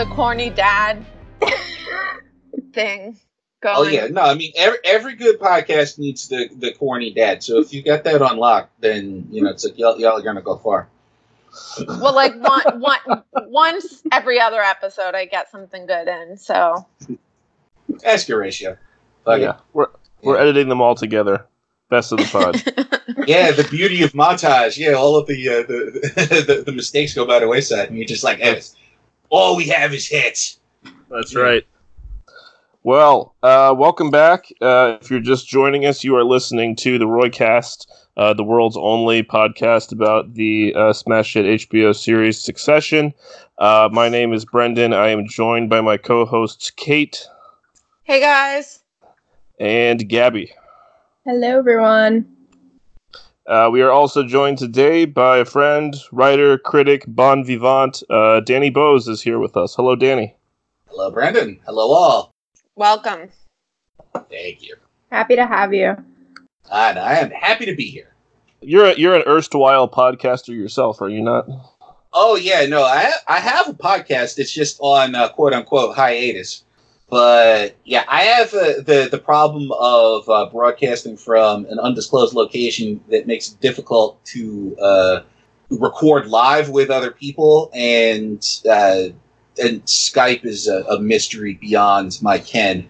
the corny dad thing going. Oh yeah, no, I mean every every good podcast needs the the corny dad. So if you got that unlocked, then you know it's like y'all, y'all are gonna go far. Well, like one, one, once every other episode, I get something good in. So Ask your ratio. Fuck yeah, we're we're Yeah. editing them all together. Best of the pod. yeah, the beauty of montage. Yeah, all of the uh, the, the the mistakes go by the wayside, and you're just like, eh, all we have is hits. That's right. Well, uh, welcome back. Uh, if you're just joining us, you are listening to the Roycast, uh, the world's only podcast about the uh, smash hit HBO series Succession. Uh, my name is Brendan. I am joined by my co-hosts Kate hey guys, and Gabby. Hello, everyone. Uh, we are also joined today by a friend, writer, critic, bon vivant. Uh, Danny Bose is here with us. Hello, Danny. Hello, Brendan. Hello, all. welcome. Thank you. Happy to have you. And I am happy to be here. You're a, you're an erstwhile podcaster yourself, are you not? Oh yeah, no, I I have a podcast. It's just on uh, quote unquote hiatus. But yeah, I have uh, the the problem of uh, broadcasting from an undisclosed location that makes it difficult to uh, record live with other people, and uh, and Skype is a, a mystery beyond my ken.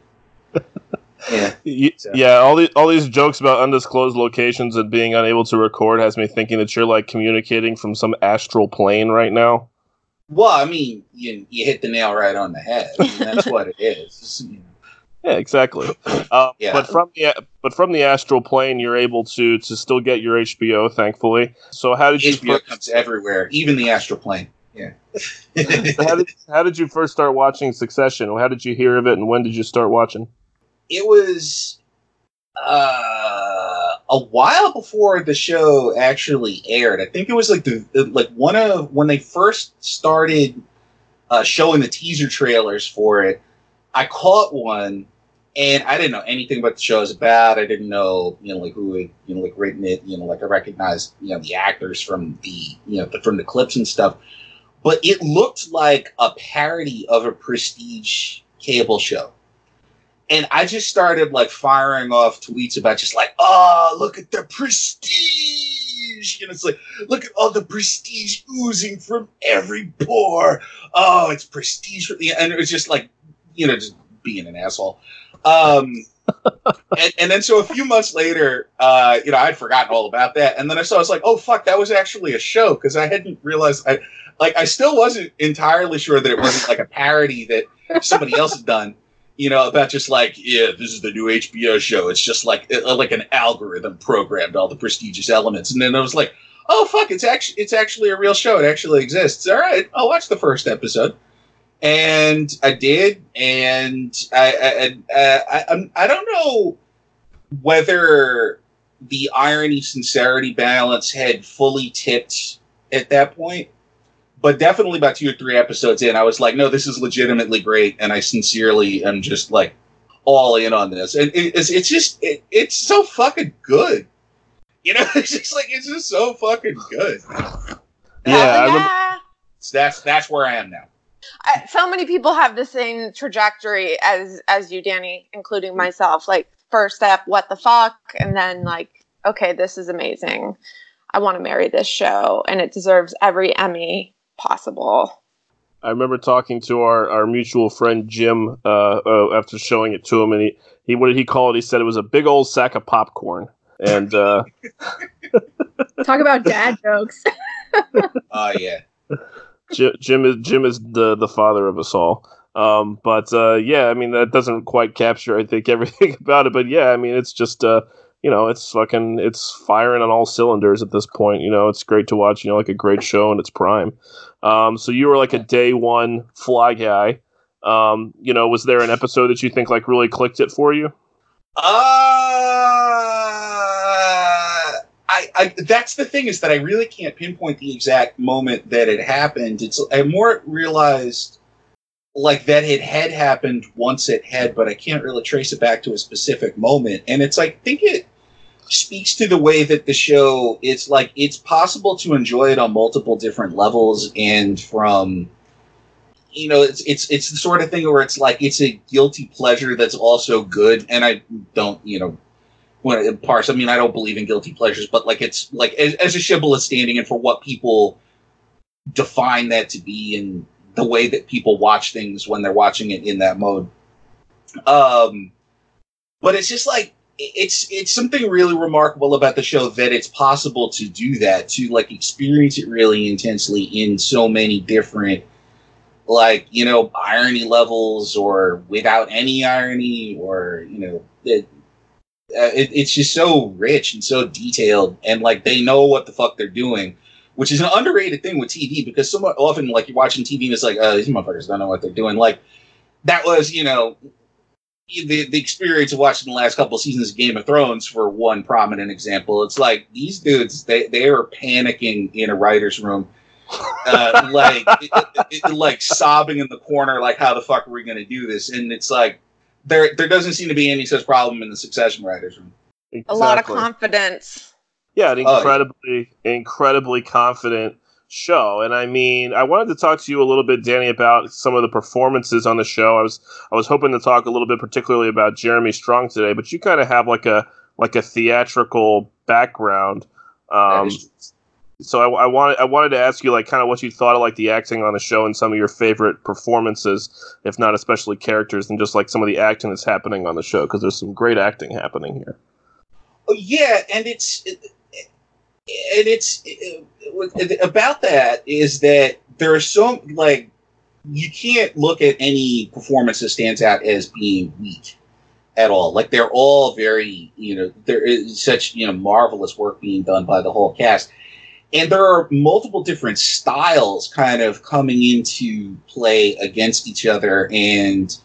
yeah, So- Yeah, all these all these jokes about undisclosed locations and being unable to record has me thinking that you're like communicating from some astral plane right now. Well, I mean, you you hit the nail right on the head. I mean, that's what it is. You know. Yeah, exactly. Uh, Yeah. But from the but from the astral plane, you're able to to still get your HBO, thankfully. So how did you HBO first, comes everywhere, even the astral plane. Yeah. how did how did you first start watching Succession? How did you hear of it, and when did you start watching? it was uh, a while before the show actually aired. I think it was like the like one of when they first started uh, showing the teaser trailers for it. I caught one, and I didn't know anything about the show was about. I didn't know you know like who had you know like written it. You know like I recognized you know the actors from the you know the, from the clips and stuff. But it looked like a parody of a prestige cable show and I just started like firing off tweets about just like, oh, look at the prestige. And it's like, look at all the prestige oozing from every pore. Oh, it's prestige. And it was just like, you know, just being an asshole. Um, and, and then so a few months later, uh, you know, I'd forgotten all about that. And then I saw, I was like, oh, fuck, that was actually a show because I hadn't realized, I, like, I still wasn't entirely sure that it wasn't like a parody that somebody else had done you know, about just like, yeah, this is the new HBO show. It's just like uh, like an algorithm programmed all the prestigious elements. And then I was like, oh fuck, it's actually it's actually a real show. It actually exists. All right, I'll watch the first episode. And I did, and I I I, I, I'm- I don't know whether the irony sincerity balance had fully tipped at that point but definitely about two or three episodes in, I was like, no, this is legitimately great, and I sincerely am just like all in on this. And it, it's it's just it, it's so fucking good. You know, it's just like it's just so fucking good. Yeah, yeah. So that's that's where I am now. I, so many people have the same trajectory as as you, Danny, including mm-hmm. myself. Like first step, what the fuck, and then like, okay, this is amazing. I want to marry this show, and it deserves every Emmy possible. I remember talking to our, our mutual friend Jim uh, uh, after showing it to him, and he, he what did he call it? He said it was a big old sack of popcorn. And uh, Talk about dad jokes. Oh yeah. Jim, Jim is Jim is the the father of us all. Um, but uh, yeah, I mean that doesn't quite capture I think everything about it. But yeah, I mean it's just uh, you know it's fucking it's firing on all cylinders at this point. You know it's great to watch. You know like a great show in its prime. Um, so you were like a day one fly guy. Um, you know, was there an episode that you think like really clicked it for you? Uh, I, I that's the thing is that I really can't pinpoint the exact moment that it happened. It's I more realized like that it had happened once it had, but I can't really trace it back to a specific moment. And it's like think it speaks to the way that the show it's like it's possible to enjoy it on multiple different levels and from you know it's it's it's the sort of thing where it's like it's a guilty pleasure that's also good. And i don't you know when it parse i mean i don't believe in guilty pleasures but like it's like as, as a shibboleth standing in for what people define that to be and the way that people watch things when they're watching it in that mode. Um but it's just like it's it's something really remarkable about the show that it's possible to do that to like experience it really intensely in so many different like you know irony levels or without any irony or you know it, uh, it, it's just so rich and so detailed and like they know what the fuck they're doing which is an underrated thing with tv because so often like you're watching tv and it's like oh these motherfuckers don't know what they're doing. Like that was you know the, the experience of watching the last couple of seasons of Game of Thrones for one prominent example. It's like these dudes they they are panicking in a writer's room, uh, like it, it, like sobbing in the corner, like how the fuck are we going to do this? And it's like there there doesn't seem to be any such problem in the Succession writers room. Exactly. A lot of confidence. Yeah, an incredibly oh, yeah. incredibly confident show. And I mean, I wanted to talk to you a little bit, Danny, about some of the performances on the show. I was I was hoping to talk a little bit particularly about Jeremy Strong today, but you kind of have like a like a theatrical background. Um, so I, I, wanted I wanted to ask you like kind of what you thought of like the acting on the show and some of your favorite performances, if not especially characters, and just like some of the acting that's happening on the show because there's some great acting happening here. Oh, yeah, and it's and it's it, about that is that there are so like you can't look at any performance that stands out as being weak at all. Like they're all very, you know, there is such, you know, marvelous work being done by the whole cast. And there are multiple different styles kind of coming into play against each other and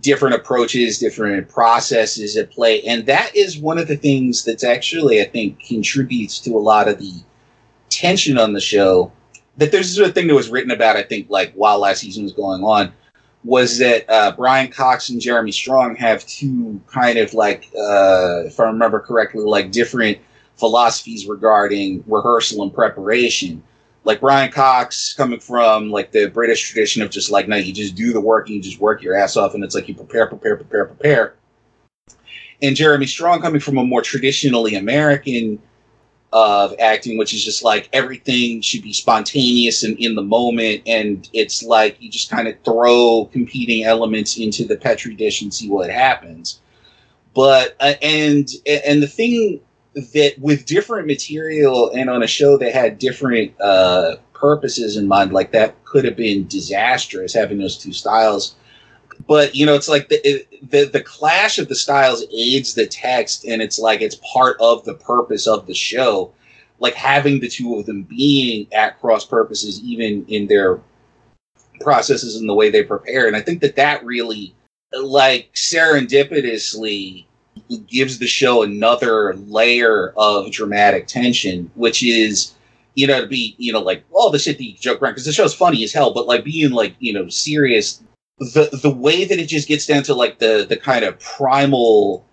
different approaches, different processes at play. And that is one of the things that's actually, I think, contributes to a lot of the tension on the show. That there's a thing that was written about, I think, like while last season was going on, was that uh, Brian Cox and Jeremy Strong have two kind of like, uh, if I remember correctly, like different philosophies regarding rehearsal and preparation like Brian Cox coming from like the British tradition of just like, no, you just do the work and you just work your ass off, and it's like you prepare, prepare, prepare, prepare. And Jeremy Strong coming from a more traditionally American of acting, which is just like everything should be spontaneous and in the moment, and it's like you just kind of throw competing elements into the petri dish and see what happens. But uh, and and the thing that with different material and on a show that had different uh, purposes in mind, like that could have been disastrous having those two styles. But you know, it's like the it, the the clash of the styles aids the text, and it's like it's part of the purpose of the show. Like having the two of them being at cross purposes, even in their processes and the way they prepare, and I think that that really, like serendipitously, gives the show another layer of dramatic tension, which is, you know, to be, you know, like all the shit that you joke around because the show's funny as hell, but like being like, you know, serious. The the way that it just gets down to like the the kind of primal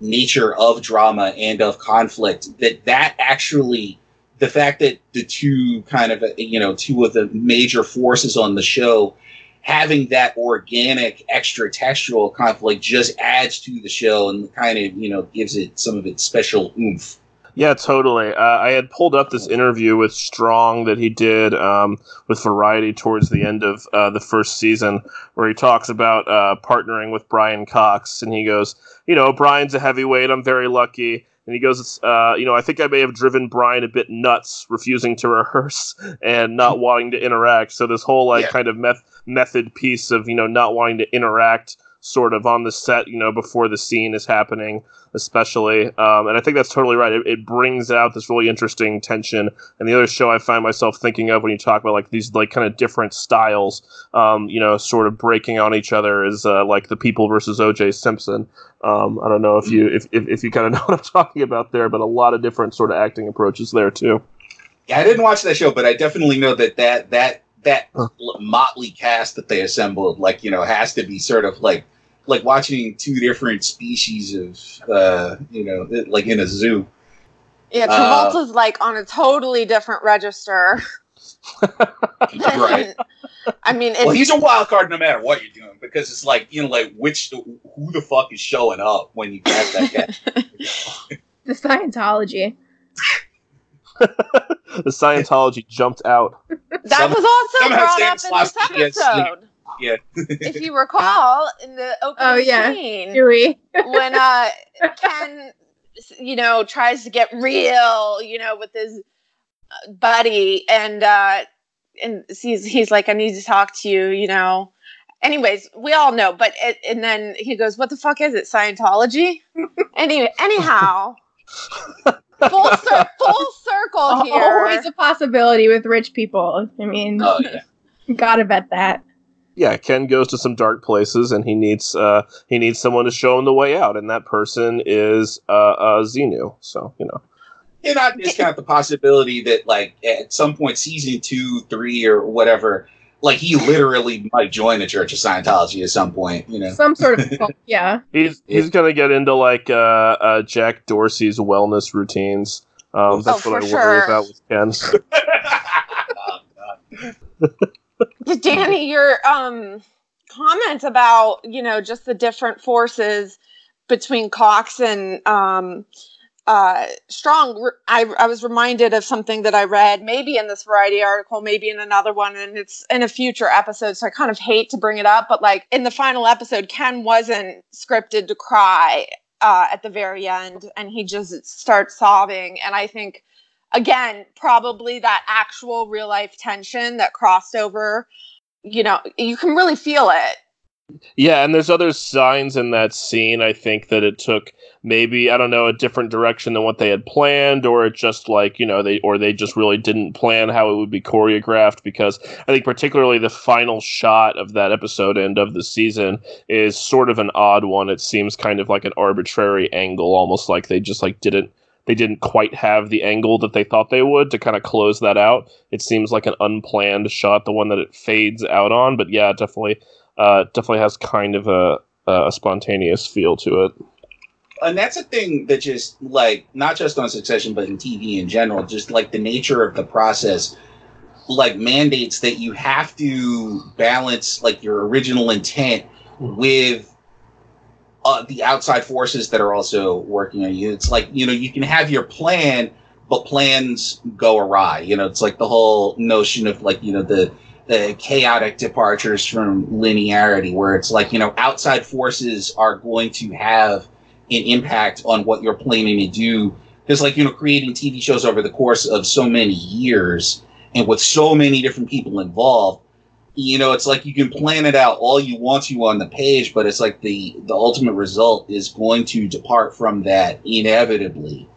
nature of drama and of conflict that that actually the fact that the two kind of you know two of the major forces on the show having that organic extra textual conflict just adds to the show and kind of you know gives it some of its special oomph yeah, totally. Uh, I had pulled up this interview with Strong that he did um, with Variety towards the end of uh, the first season, where he talks about uh, partnering with Brian Cox, and he goes, "You know, Brian's a heavyweight. I'm very lucky." And he goes, uh, you know, I think I may have driven Brian a bit nuts, refusing to rehearse and not wanting to interact. So this whole like yeah. kind of meth- method piece of you know not wanting to interact sort of on the set, you know, before the scene is happening, especially. Um, and I think that's totally right. It, it, brings out this really interesting tension. And the other show I find myself thinking of when you talk about like these like kind of different styles, um, you know, sort of breaking on each other is uh, like the People versus O.J. Simpson. Um, I don't know if you if, if, if you kind of know what I'm talking about there, but a lot of different sort of acting approaches there too. Yeah, I didn't watch that show, but I definitely know that that that that motley cast that they assembled, like you know, has to be sort of like like watching two different species of uh, you know, like in a zoo. Yeah, Uh, Travolta's like on a totally different register. Right. I mean, it's, Well, he's a wild card no matter what you're doing because it's like you know, like which who the fuck is showing up when you cast that guy. The Scientology. the Scientology jumped out. that Some- was also somehow brought up in this Stanislavski gets sleep. episode. yeah. if you recall, in the opening Oh, yeah. scene, Dewey. when uh Ken, you know, tries to get real, you know, with his uh, buddy, and uh and he's he's like, I need to talk to you, you know. Anyways, we all know, but it, and then he goes, "What the fuck is it? Scientology?" Any anyhow, full cir- full circle here. Always a possibility with rich people. I mean, Oh yeah. gotta bet that. Yeah, Ken goes to some dark places, and he needs uh, he needs someone to show him the way out, and that person is uh, uh, Xenu. So you know, And not discount the possibility that like at some point, season two, three, or whatever, like he literally might join the Church of Scientology at some point. You know. Some sort of cult, yeah. he's he's gonna get into like uh, uh, Jack Dorsey's wellness routines. Um, that's Oh, what I for worry sure. about with Ken. Oh, God. Danny, your um comment about you know just the different forces between Cox and um uh strong I was reminded of something that i read maybe in this variety article maybe in another one and it's in a future episode so i kind of hate to bring it up but like in the final episode ken wasn't scripted to cry uh, at the very end and he just starts sobbing and i think again probably that actual real life tension that crossed over you know you can really feel it Yeah, and there's other signs in that scene. I think that it took maybe I don't know a different direction than what they had planned, or it just like you know they or they just really didn't plan how it would be choreographed. Because I think particularly the final shot of that episode and of the season is sort of an odd one. It seems kind of like an arbitrary angle, almost like they just like didn't they didn't quite have the angle that they thought they would to kind of close that out. It seems like an unplanned shot, the one that it fades out on. But yeah, definitely uh, definitely has kind of a, a spontaneous feel to it. and that's a thing that just like not just on succession but in tv in general just like the nature of the process like mandates that you have to balance like your original intent with uh, the outside forces that are also working on you it's like you know you can have your plan but plans go awry you know it's like the whole notion of like you know the the chaotic departures from linearity where it's like you know outside forces are going to have an impact on what you're planning to do. Because, like, you know, creating TV shows over the course of so many years and with so many different people involved, you know, it's like you can plan it out all you want to on the page, but it's like the the ultimate result is going to depart from that inevitably.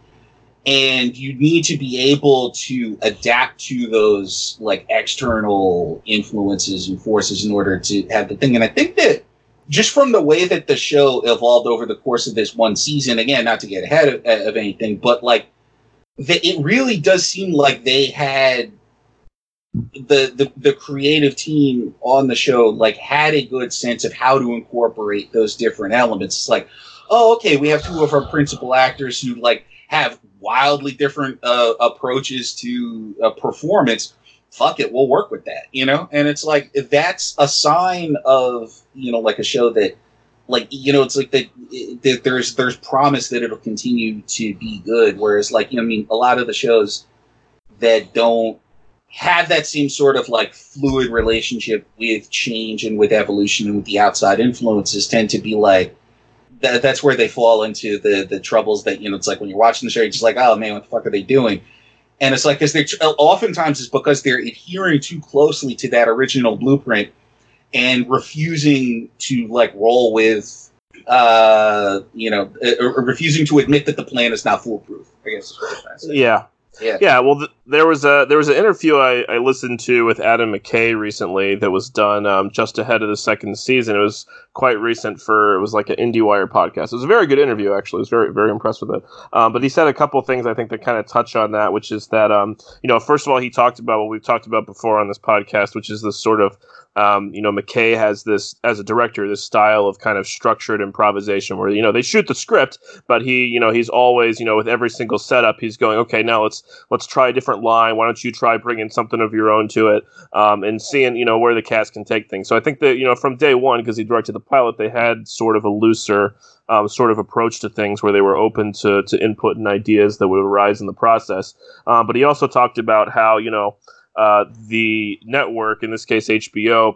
And you need to be able to adapt to those like external influences and forces in order to have the thing. And I think that just from the way that the show evolved over the course of this one season, again, not to get ahead of, uh, of anything, but like the, it really does seem like they had the, the the creative team on the show like had a good sense of how to incorporate those different elements. It's like, oh, okay, we have two of our principal actors who like have wildly different uh, approaches to a performance fuck it, we'll work with that, you know? And it's like that's a sign of, you know, like a show that like you know, it's like that, that there's there's promise that it'll continue to be good. Whereas like, you know, I mean, a lot of the shows that don't have that same sort of like fluid relationship with change and with evolution and with the outside influences tend to be like that, that's where they fall into the the troubles that you know it's like when you're watching the show you're just like oh man what the fuck are they doing and it's like because they oftentimes it's because they're adhering too closely to that original blueprint and refusing to like roll with uh you know uh, refusing to admit that the plan is not foolproof i guess. Yeah, Yeah. yeah. Well, the, there was a there was an interview I, I listened to with Adam McKay recently that was done um, just ahead of the second season. It was quite recent for it was like an IndieWire podcast. It was a very good interview actually. I was very very impressed with it. Um, but he said a couple things I think that kind of touch on that, which is that um, you know first of all he talked about what we've talked about before on this podcast, which is this sort of um, you know, McKay has this as a director, this style of kind of structured improvisation where you know they shoot the script, but he, you know, he's always, you know, with every single setup, he's going, okay, now let's let's try a different line. Why don't you try bringing something of your own to it, um, and seeing, you know, where the cast can take things. So I think that you know from day one, because he directed the pilot, they had sort of a looser. Um, sort of approach to things where they were open to, to input and ideas that would arise in the process. Um, but he also talked about how, you know, uh, the network, in this case HBO,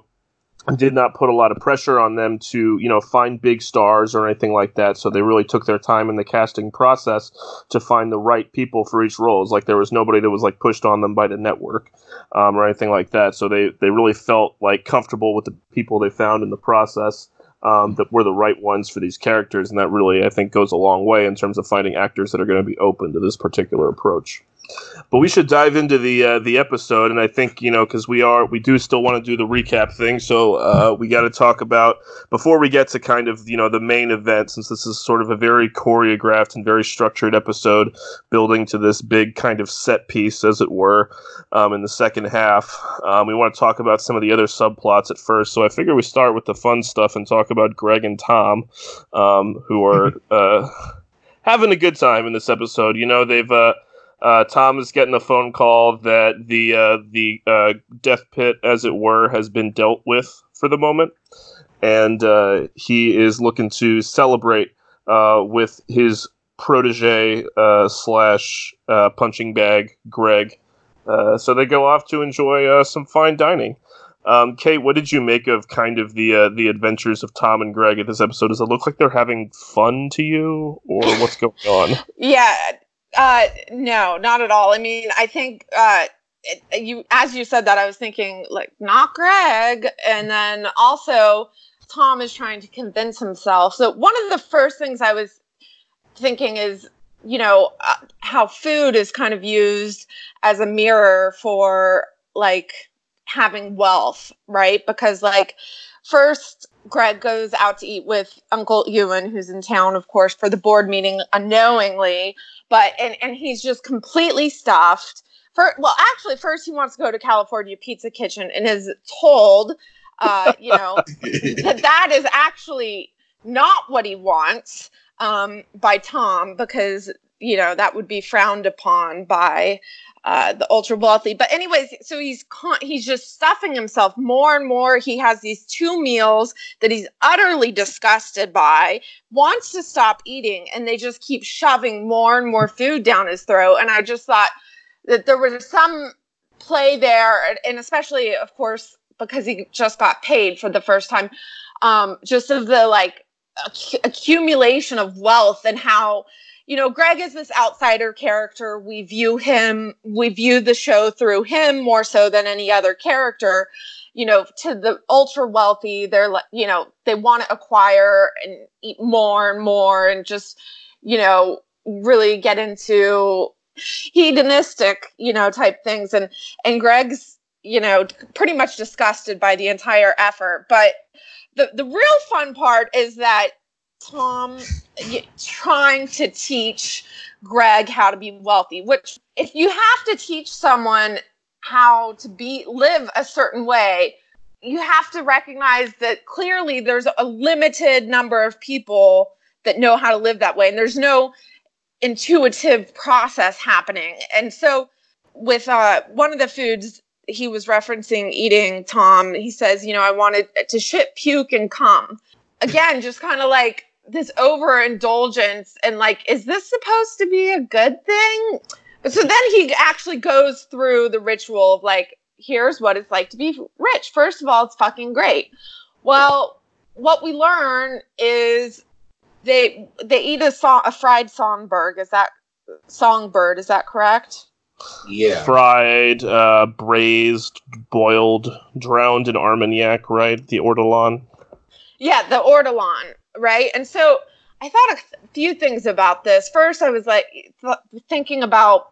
did not put a lot of pressure on them to you know find big stars or anything like that. So they really took their time in the casting process to find the right people for each role. It's like there was nobody that was like pushed on them by the network um, or anything like that. So they they really felt like comfortable with the people they found in the process um, that were the right ones for these characters. And that really i think goes a long way in terms of finding actors that are going to be open to this particular approach but we should dive into the uh, the episode, and I think you know because we are we do still want to do the recap thing, so uh, we got to talk about before we get to kind of you know the main event, since this is sort of a very choreographed and very structured episode, building to this big kind of set piece, as it were, um, in the second half. Um, we want to talk about some of the other subplots at first, so I figure we start with the fun stuff and talk about Greg and Tom, um, who are uh, having a good time in this episode. You know they've uh, Tom is getting a phone call that the uh, the uh, death pit, as it were, has been dealt with for the moment, and uh, he is looking to celebrate uh, with his protege uh, slash punching bag, Greg. so they go off to enjoy some fine dining. Um, Kate, what did you make of kind of the the adventures of Tom and Greg in this episode? Does it look like they're having fun to you, or what's going on? Yeah, uh, no, not at all. I mean, I think uh, it, you, as you said that, I was thinking like not Greg, and then also Tom is trying to convince himself. So one of the first things I was thinking is, you know, uh, how food is kind of used as a mirror for like having wealth, right? Because like first Greg goes out to eat with Uncle Ewan, who's in town, of course, for the board meeting unknowingly but and and he's just completely stuffed. For well, actually, first he wants to go to California Pizza Kitchen and is told, uh, you know, that that is actually not what he wants um, by Tom because you know that would be frowned upon by uh, the ultra wealthy. But anyways, so he's con- he's just stuffing himself more and more. He has these two meals that he's utterly disgusted by, wants to stop eating, and they just keep shoving more and more food down his throat. And I just thought that there was some play there, and especially, of course, because he just got paid for the first time, um, just of the like acc- accumulation of wealth and how you know, Greg is this outsider character. We view him, we view the show through him more so than any other character. You know, to the ultra wealthy, they're like, you know, they want to acquire and eat more and more and just, you know, really get into hedonistic, you know, type things. And and Greg's, you know, pretty much disgusted by the entire effort. But the the real fun part is that Tom trying to teach Greg how to be wealthy, which if you have to teach someone how to be live a certain way, you have to recognize that clearly there's a limited number of people that know how to live that way and there's no intuitive process happening. And so with uh, one of the foods he was referencing eating Tom, he says, you know, I wanted to shit, puke, and come. Again, just kind of like this overindulgence and like, is this supposed to be a good thing? But so then he actually goes through the ritual of like, here's what it's like to be rich. First of all, it's fucking great. Well, what we learn is they they eat a, so- a fried songbird. Is that songbird? Is that correct? Yeah. Fried, uh, braised, boiled, drowned in Armagnac, right? The ortolan. Yeah, the ortolan right? And so I thought a few things about this. First, I was like th- thinking about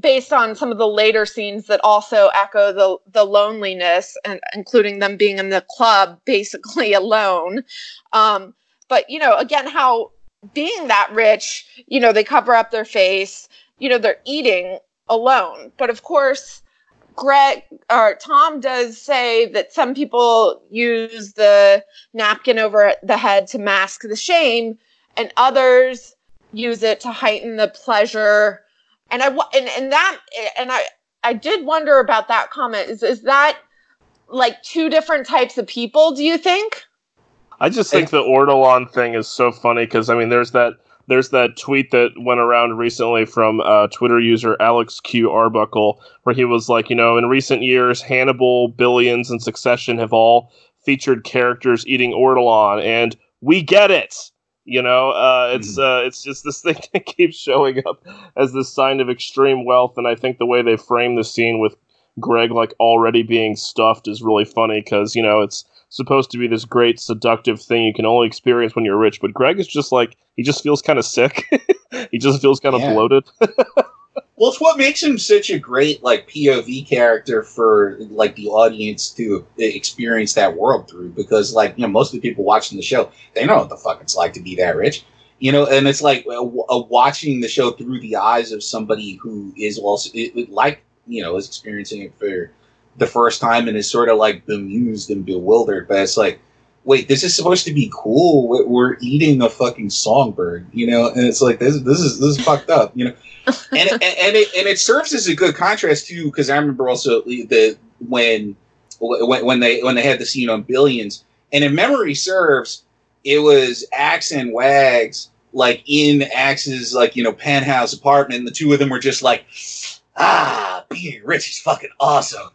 based on some of the later scenes that also echo the the loneliness and including them being in the club basically alone um but you know again how being that rich you know they cover up their face you know they're eating alone but of course greg or tom does say that some people use the napkin over the head to mask the shame and others use it to heighten the pleasure and I and and that and I I did wonder about that comment. Is is that like two different types of people? Do you think? I just think the Ortolan thing is so funny because I mean, there's that there's that tweet that went around recently from uh, Twitter user Alex Q Arbuckle, where he was like, you know, in recent years, Hannibal, Billions, and Succession have all featured characters eating Ortolan, and we get it. You know, uh, it's uh, it's just this thing that keeps showing up as this sign of extreme wealth, and I think the way they frame the scene with Greg like already being stuffed is really funny because you know it's supposed to be this great seductive thing you can only experience when you're rich, but Greg is just like he just feels kind of sick. he just feels kind of Yeah. bloated. Well, it's what makes him such a great like POV character for like the audience to experience that world through. Because like you know, most of the people watching the show, they know what the fuck it's like to be that rich. You know, and it's like uh, w- uh, watching the show through the eyes of somebody who is also it, it- like you know is experiencing it for the first time and is sort of like bemused and bewildered. But it's like, wait, this is supposed to be cool. We're- eating a fucking songbird, you know, and it's like this this is this is fucked up, you know and and and it, and it serves as a good contrast too because I remember also the when when when they when they had the scene on Billions and if memory serves it was Axe and Wags like in Axe's like you know penthouse apartment and the two of them were just like ah being rich is fucking awesome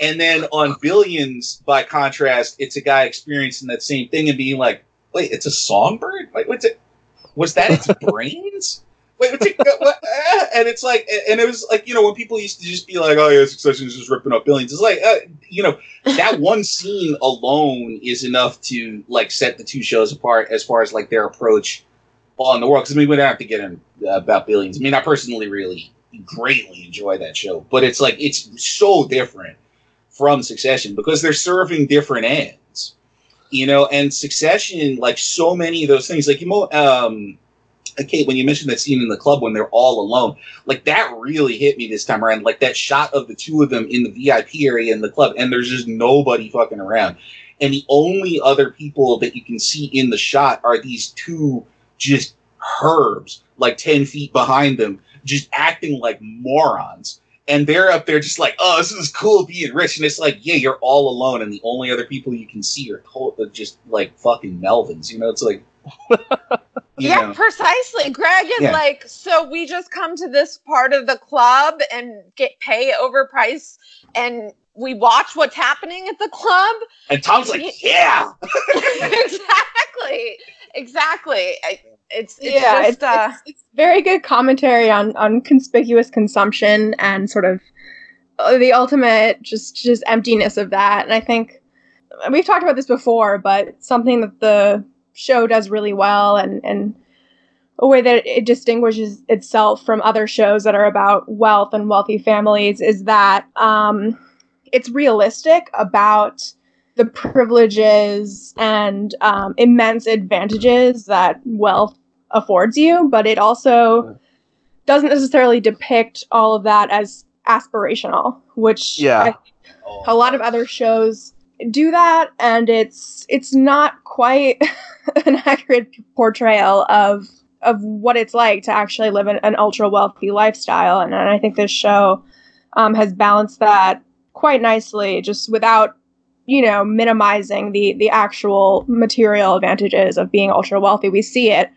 and then on Billions by contrast it's a guy experiencing that same thing and being like wait it's a songbird what's it was that its brains Wait, what's it, what, uh, and it's like, and it was like, you know, when people used to just be like, "Oh yeah, Succession is just ripping up billions. It's like, uh, you know, that one scene alone is enough to like set the two shows apart as far as like their approach on the world. Because I mean, we don't have to get in uh, about billions. I mean, I personally really greatly enjoy that show, but it's like it's so different from Succession because they're serving different ends, you know. And Succession, like so many of those things, like you know, um uh, Kate, when you mentioned that scene in the club when they're all alone, like that really hit me this time around. Like that shot of the two of them in the VIP area in the club, and there's just nobody fucking around. And the only other people that you can see in the shot are these two just herbs, like 10 feet behind them, just acting like morons. And they're up there just like, oh, this is cool being rich. And it's like, yeah, you're all alone. And the only other people you can see are to- uh, just like fucking Melvins. You know, it's like, yeah, know. precisely. Greg is Yeah. like, so we just come to this part of the club and get pay overpriced and we watch what's happening at the club. And Tom's like, yeah. exactly. Exactly. I- It's, it's yeah, just it's, uh it's, it's very good commentary on on conspicuous consumption and sort of uh, the ultimate just just emptiness of that. And I think we've talked about this before, but something that the show does really well and and a way that it distinguishes itself from other shows that are about wealth and wealthy families is that um, it's realistic about the privileges and um, immense advantages that wealth affords you, but it also doesn't necessarily depict all of that as aspirational, which Yeah. A lot of other shows do that, and it's it's not quite an accurate portrayal of of what it's like to actually live an, an ultra wealthy lifestyle, and, and I think this show um, has balanced that quite nicely, just without you know minimizing the the actual material advantages of being ultra wealthy. We see it,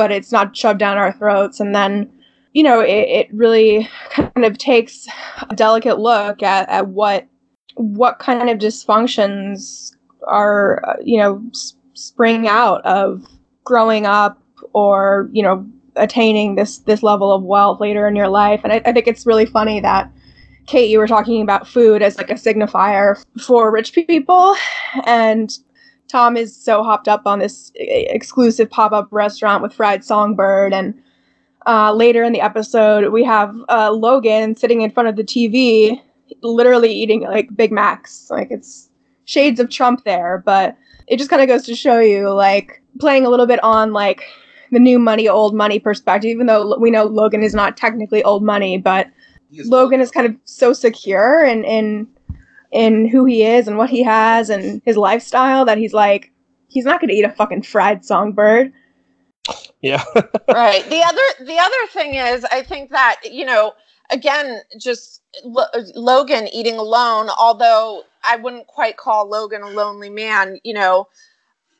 but it's not shoved down our throats, and then you know it, it really kind of takes a delicate look at, at what what kind of dysfunctions are you know s- spring out of growing up or you know attaining this this level of wealth later in your life. And I, I think it's really funny that kate you were talking about food as like a signifier for rich people. And tom is so hopped up on this exclusive pop-up restaurant with fried songbird and uh, later in the episode, we have uh, Logan sitting in front of the TV, literally eating like Big Macs. Like it's shades of Trump there, but it just kind of goes to show you, like, playing a little bit on like the new money, old money perspective. Even though we know Logan is not technically old money, but Logan is kind of so secure in in in who he is and what he has and his lifestyle that he's like he's not going to eat a fucking fried songbird. Yeah. right the other the other thing is i think that you know again just Lo- logan eating alone although i wouldn't quite call logan a lonely man you know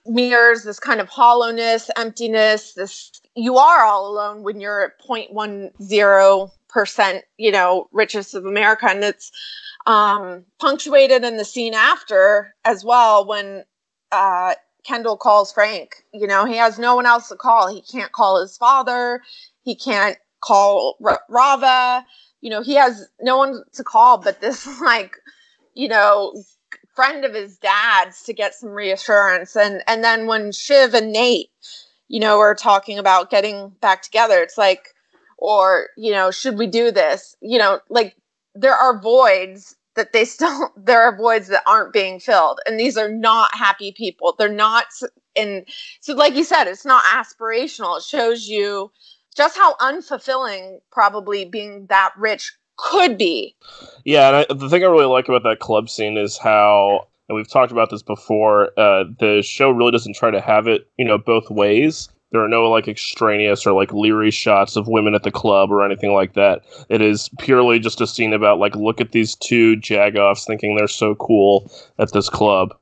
mirrors this kind of hollowness emptiness this you are all alone when you're at 0.10% you know richest of america and it's um punctuated in the scene after as well when uh Kendall calls Frank. You know, he has no one else to call. He can't call his father. He can't call R- Rava. You know, he has no one to call but this, like, you know, friend of his dad's to get some reassurance. And and then when Shiv and Nate, you know, are talking about getting back together, it's like, or you know, should we do this? You know, like there are voids that they still there are voids that aren't being filled. And these are not happy people. They're not in so like you said it's not aspirational. It shows you just how unfulfilling probably being that rich could be. Yeah, and I, the thing I really like about that club scene is how, and we've talked about this before, uh, the show really doesn't try to have it, you know, both ways. There are no like extraneous or like leery shots of women at the club or anything like that. It is purely just a scene about like, look at these two jagoffs thinking they're so cool at this club.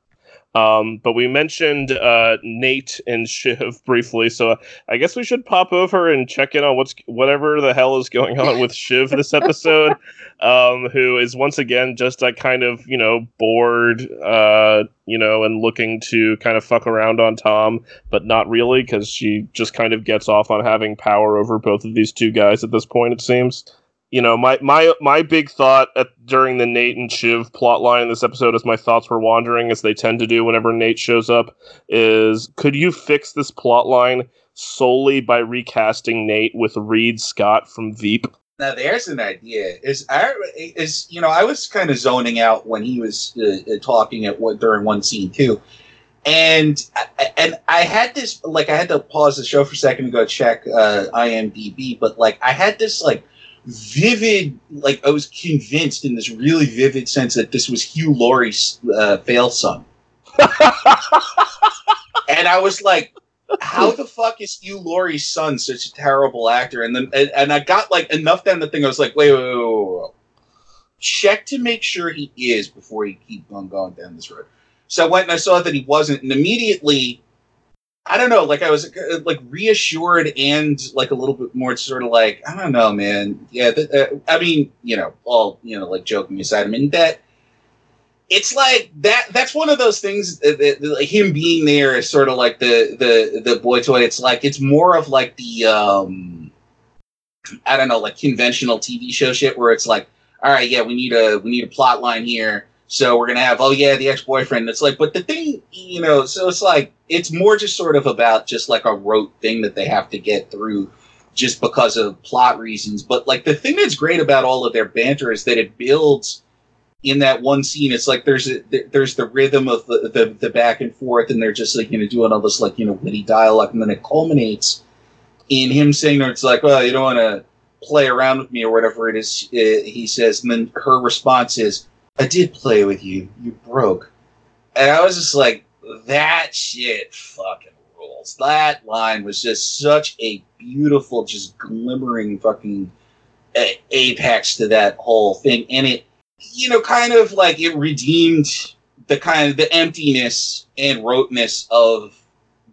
Um, but we mentioned uh, Nate and Shiv briefly, so I guess we should pop over and check in on what's whatever the hell is going on with Shiv this episode um, who is once again just like kind of you know bored, uh, you know, and looking to kind of fuck around on Tom, but not really because she just kind of gets off on having power over both of these two guys at this point. It seems. You know, my my my big thought at, during the Nate and Shiv plotline in this episode, as my thoughts were wandering, as they tend to do whenever Nate shows up, is could you fix this plotline solely by recasting Nate with Reid Scott from Veep? Now there's an idea. Is I is you know I was kind of zoning out when he was uh, uh, talking at what during one scene too, and and I had this like I had to pause the show for a second to go check uh, IMDb, but like I had this like vivid like I was convinced in this really vivid sense that this was Hugh Laurie's uh, fail son, and I was like, how the fuck is Hugh Laurie's son such a terrible actor? And then and, and I got like enough down the thing. I was like, wait, wait, wait, wait, wait, wait. check to make sure he is before you keep on going down this road. So I went and I saw that he wasn't, and immediately, I don't know, like I was uh, like reassured and like a little bit more sort of like I don't know, man. Yeah, uh, I mean, you know, all you know, like joking aside, I mean that it's like that that's one of those things that, that, that, like, him being there is sort of like the the the boy toy it's like it's more of like the um i don't know like conventional tv show shit where it's like all right yeah we need a we need a plot line here so we're gonna have oh yeah the ex-boyfriend it's like but the thing you know so it's like it's more just sort of about just like a rote thing that they have to get through just because of plot reasons but like the thing that's great about all of their banter is that it builds in that one scene, it's like there's a, there's the rhythm of the, the the back and forth, and they're just like you know doing all this like you know witty dialogue, and then it culminates in him saying, or "It's like, well, you don't want to play around with me or whatever it is." Uh, he says, and then her response is, "I did play with you. You broke," and I was just like, "That shit fucking rules." That line was just such a beautiful, just glimmering fucking apex to that whole thing, and it you know, kind of like it redeemed the kind of the emptiness and roteness of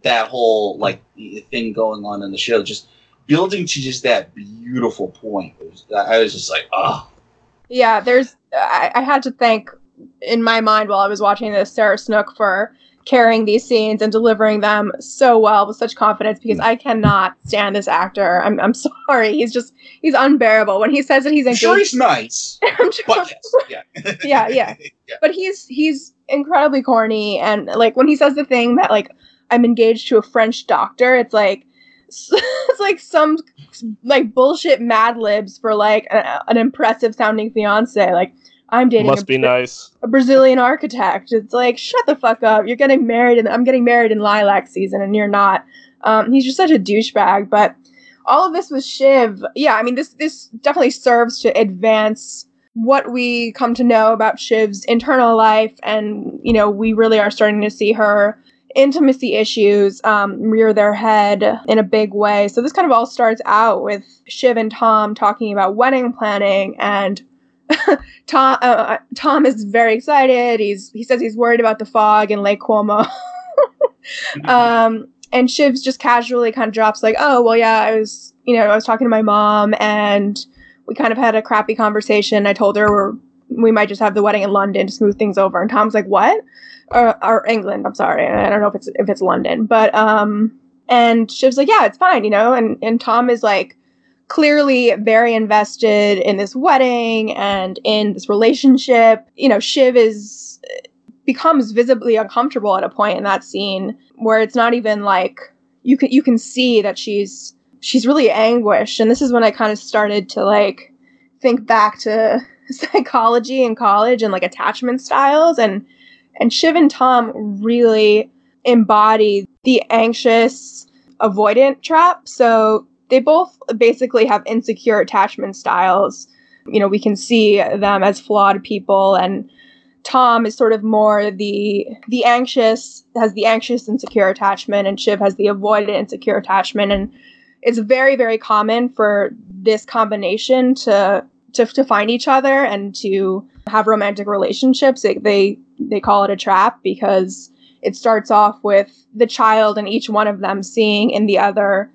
that whole like thing going on in the show. Just building to just that beautiful point. Was, I was just like, oh, Yeah, there's. I, I had to thank, in my mind, while I was watching this, Sarah Snook for carrying these scenes and delivering them so well with such confidence because hmm. I cannot stand this actor. I'm, I'm sorry. He's just he's unbearable when he says that he's I'm sure engaged. he's nice, I'm sure- but yes, yeah, Yeah, yeah. yeah. but he's he's incredibly corny and like when he says the thing that like I'm engaged to a French doctor, it's like it's like some like bullshit Mad Libs for like a, an impressive sounding fiance. Like I'm dating Must a, be nice. a Brazilian architect. It's like shut the fuck up. You're getting married, and I'm getting married in lilac season, and you're not. Um, he's just such a douchebag. But all of this with Shiv, yeah, I mean this this definitely serves to advance what we come to know about Shiv's internal life, and you know we really are starting to see her intimacy issues um, rear their head in a big way. So this kind of all starts out with Shiv and Tom talking about wedding planning, and Tom uh, Tom is very excited. He's he says he's worried about the fog in Lake Como. um, and Shiv's just casually kind of drops like, "Oh well, yeah, I was you know I was talking to my mom and." We kind of had a crappy conversation. I told her we're, we might just have the wedding in London to smooth things over. And Tom's like, "What?" or, or England. I'm sorry, I don't know if it's if it's London, but um, and Shiv's like, yeah, it's fine, you know, and and Tom is like clearly very invested in this wedding and in this relationship. You know, Shiv is becomes visibly uncomfortable at a point in that scene where it's not even like you can you can see that she's she's really anguished and this is when I kind of started to like think back to psychology in college and like attachment styles and and Shiv and Tom really embody the anxious avoidant trap. So they both basically have insecure attachment styles. You know, we can see them as flawed people and Tom is sort of more the the anxious has the anxious insecure attachment and Shiv has the avoidant insecure attachment and it's very very common for this combination to to, to find each other and to have romantic relationships. It, they they call it a trap because it starts off with the child and each one of them seeing in the other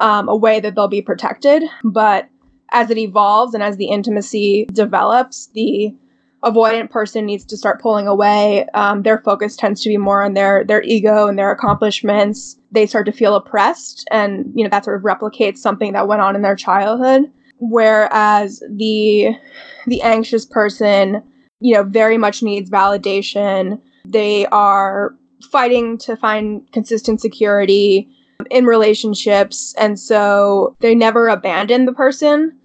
um, a way that they'll be protected. But as it evolves and as the intimacy develops, the avoidant person needs to start pulling away. Um, their focus tends to be more on their their ego and their accomplishments. They start to feel oppressed, and you know that sort of replicates something that went on in their childhood. Whereas the the anxious person you know, very much needs validation. They are fighting to find consistent security in relationships. And so they never abandon the person.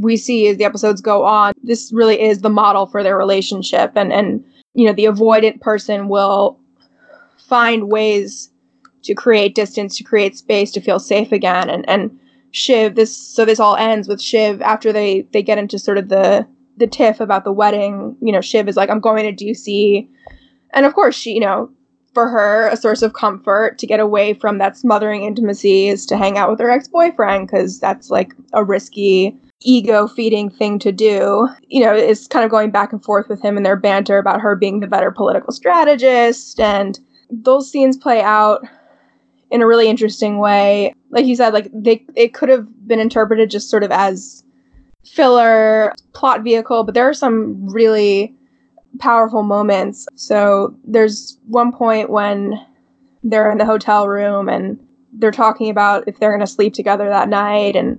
We see as the episodes go on, this really is the model for their relationship. And, and you know, the avoidant person will find ways to create distance, to create space, to feel safe again. And, and Shiv, this, so this all ends with Shiv after they, they get into sort of the, the tiff about the wedding, you know, Shiv is like, I'm going to DC. And of course, she, you know, for her, a source of comfort to get away from that smothering intimacy is to hang out with her ex boyfriend because that's like a risky, ego feeding thing to do. You know, it's kind of going back and forth with him and their banter about her being the better political strategist. And those scenes play out in a really interesting way. Like you said, like they it could have been interpreted just sort of as filler plot vehicle, but there are some really powerful moments. So there's one point when they're in the hotel room and they're talking about if they're going to sleep together that night and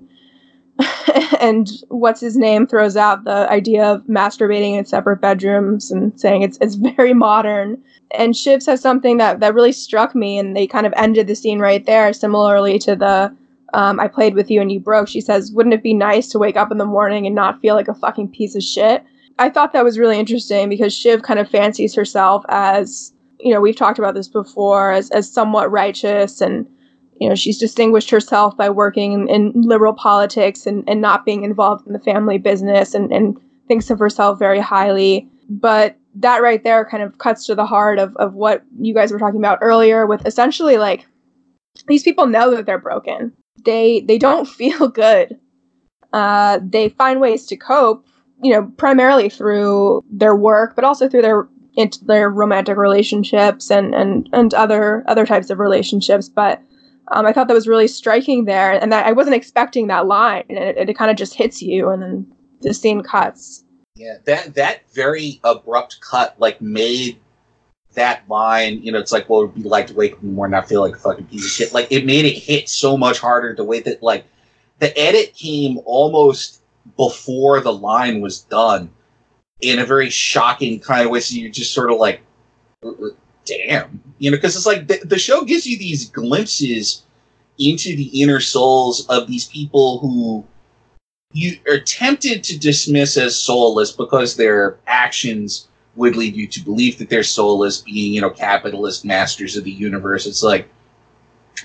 and what's his name throws out the idea of masturbating in separate bedrooms and saying it's it's very modern. And Shiv says something that that really struck me, and they kind of ended the scene right there, similarly to the um, I played with you and you broke. She says, Wouldn't it be nice to wake up in the morning and not feel like a fucking piece of shit? I thought that was really interesting because Shiv kind of fancies herself as, you know, we've talked about this before, as, as somewhat righteous and, you know, she's distinguished herself by working in, in liberal politics and, and not being involved in the family business and, and thinks of herself very highly. But that right there kind of cuts to the heart of, of what you guys were talking about earlier with essentially like these people know that they're broken they they don't feel good. Uh, they find ways to cope, you know, primarily through their work, but also through their into their romantic relationships and and and other other types of relationships. But um, I thought that was really striking there, and that I wasn't expecting that line, and it, it kind of just hits you, and then the scene cuts. Yeah, that that very abrupt cut like made that line, you know, it's like, well, would be like to wake up in the morning and not feel like a fucking piece of shit. Like, it made it hit so much harder the way that, like, the edit came almost before the line was done in a very shocking kind of way. So you're just sort of like, damn, you know, because it's like the, the show gives you these glimpses into the inner souls of these people who you are tempted to dismiss as soulless because their actions would lead you to believe that they're soulless, being, you know, capitalist masters of the universe. It's like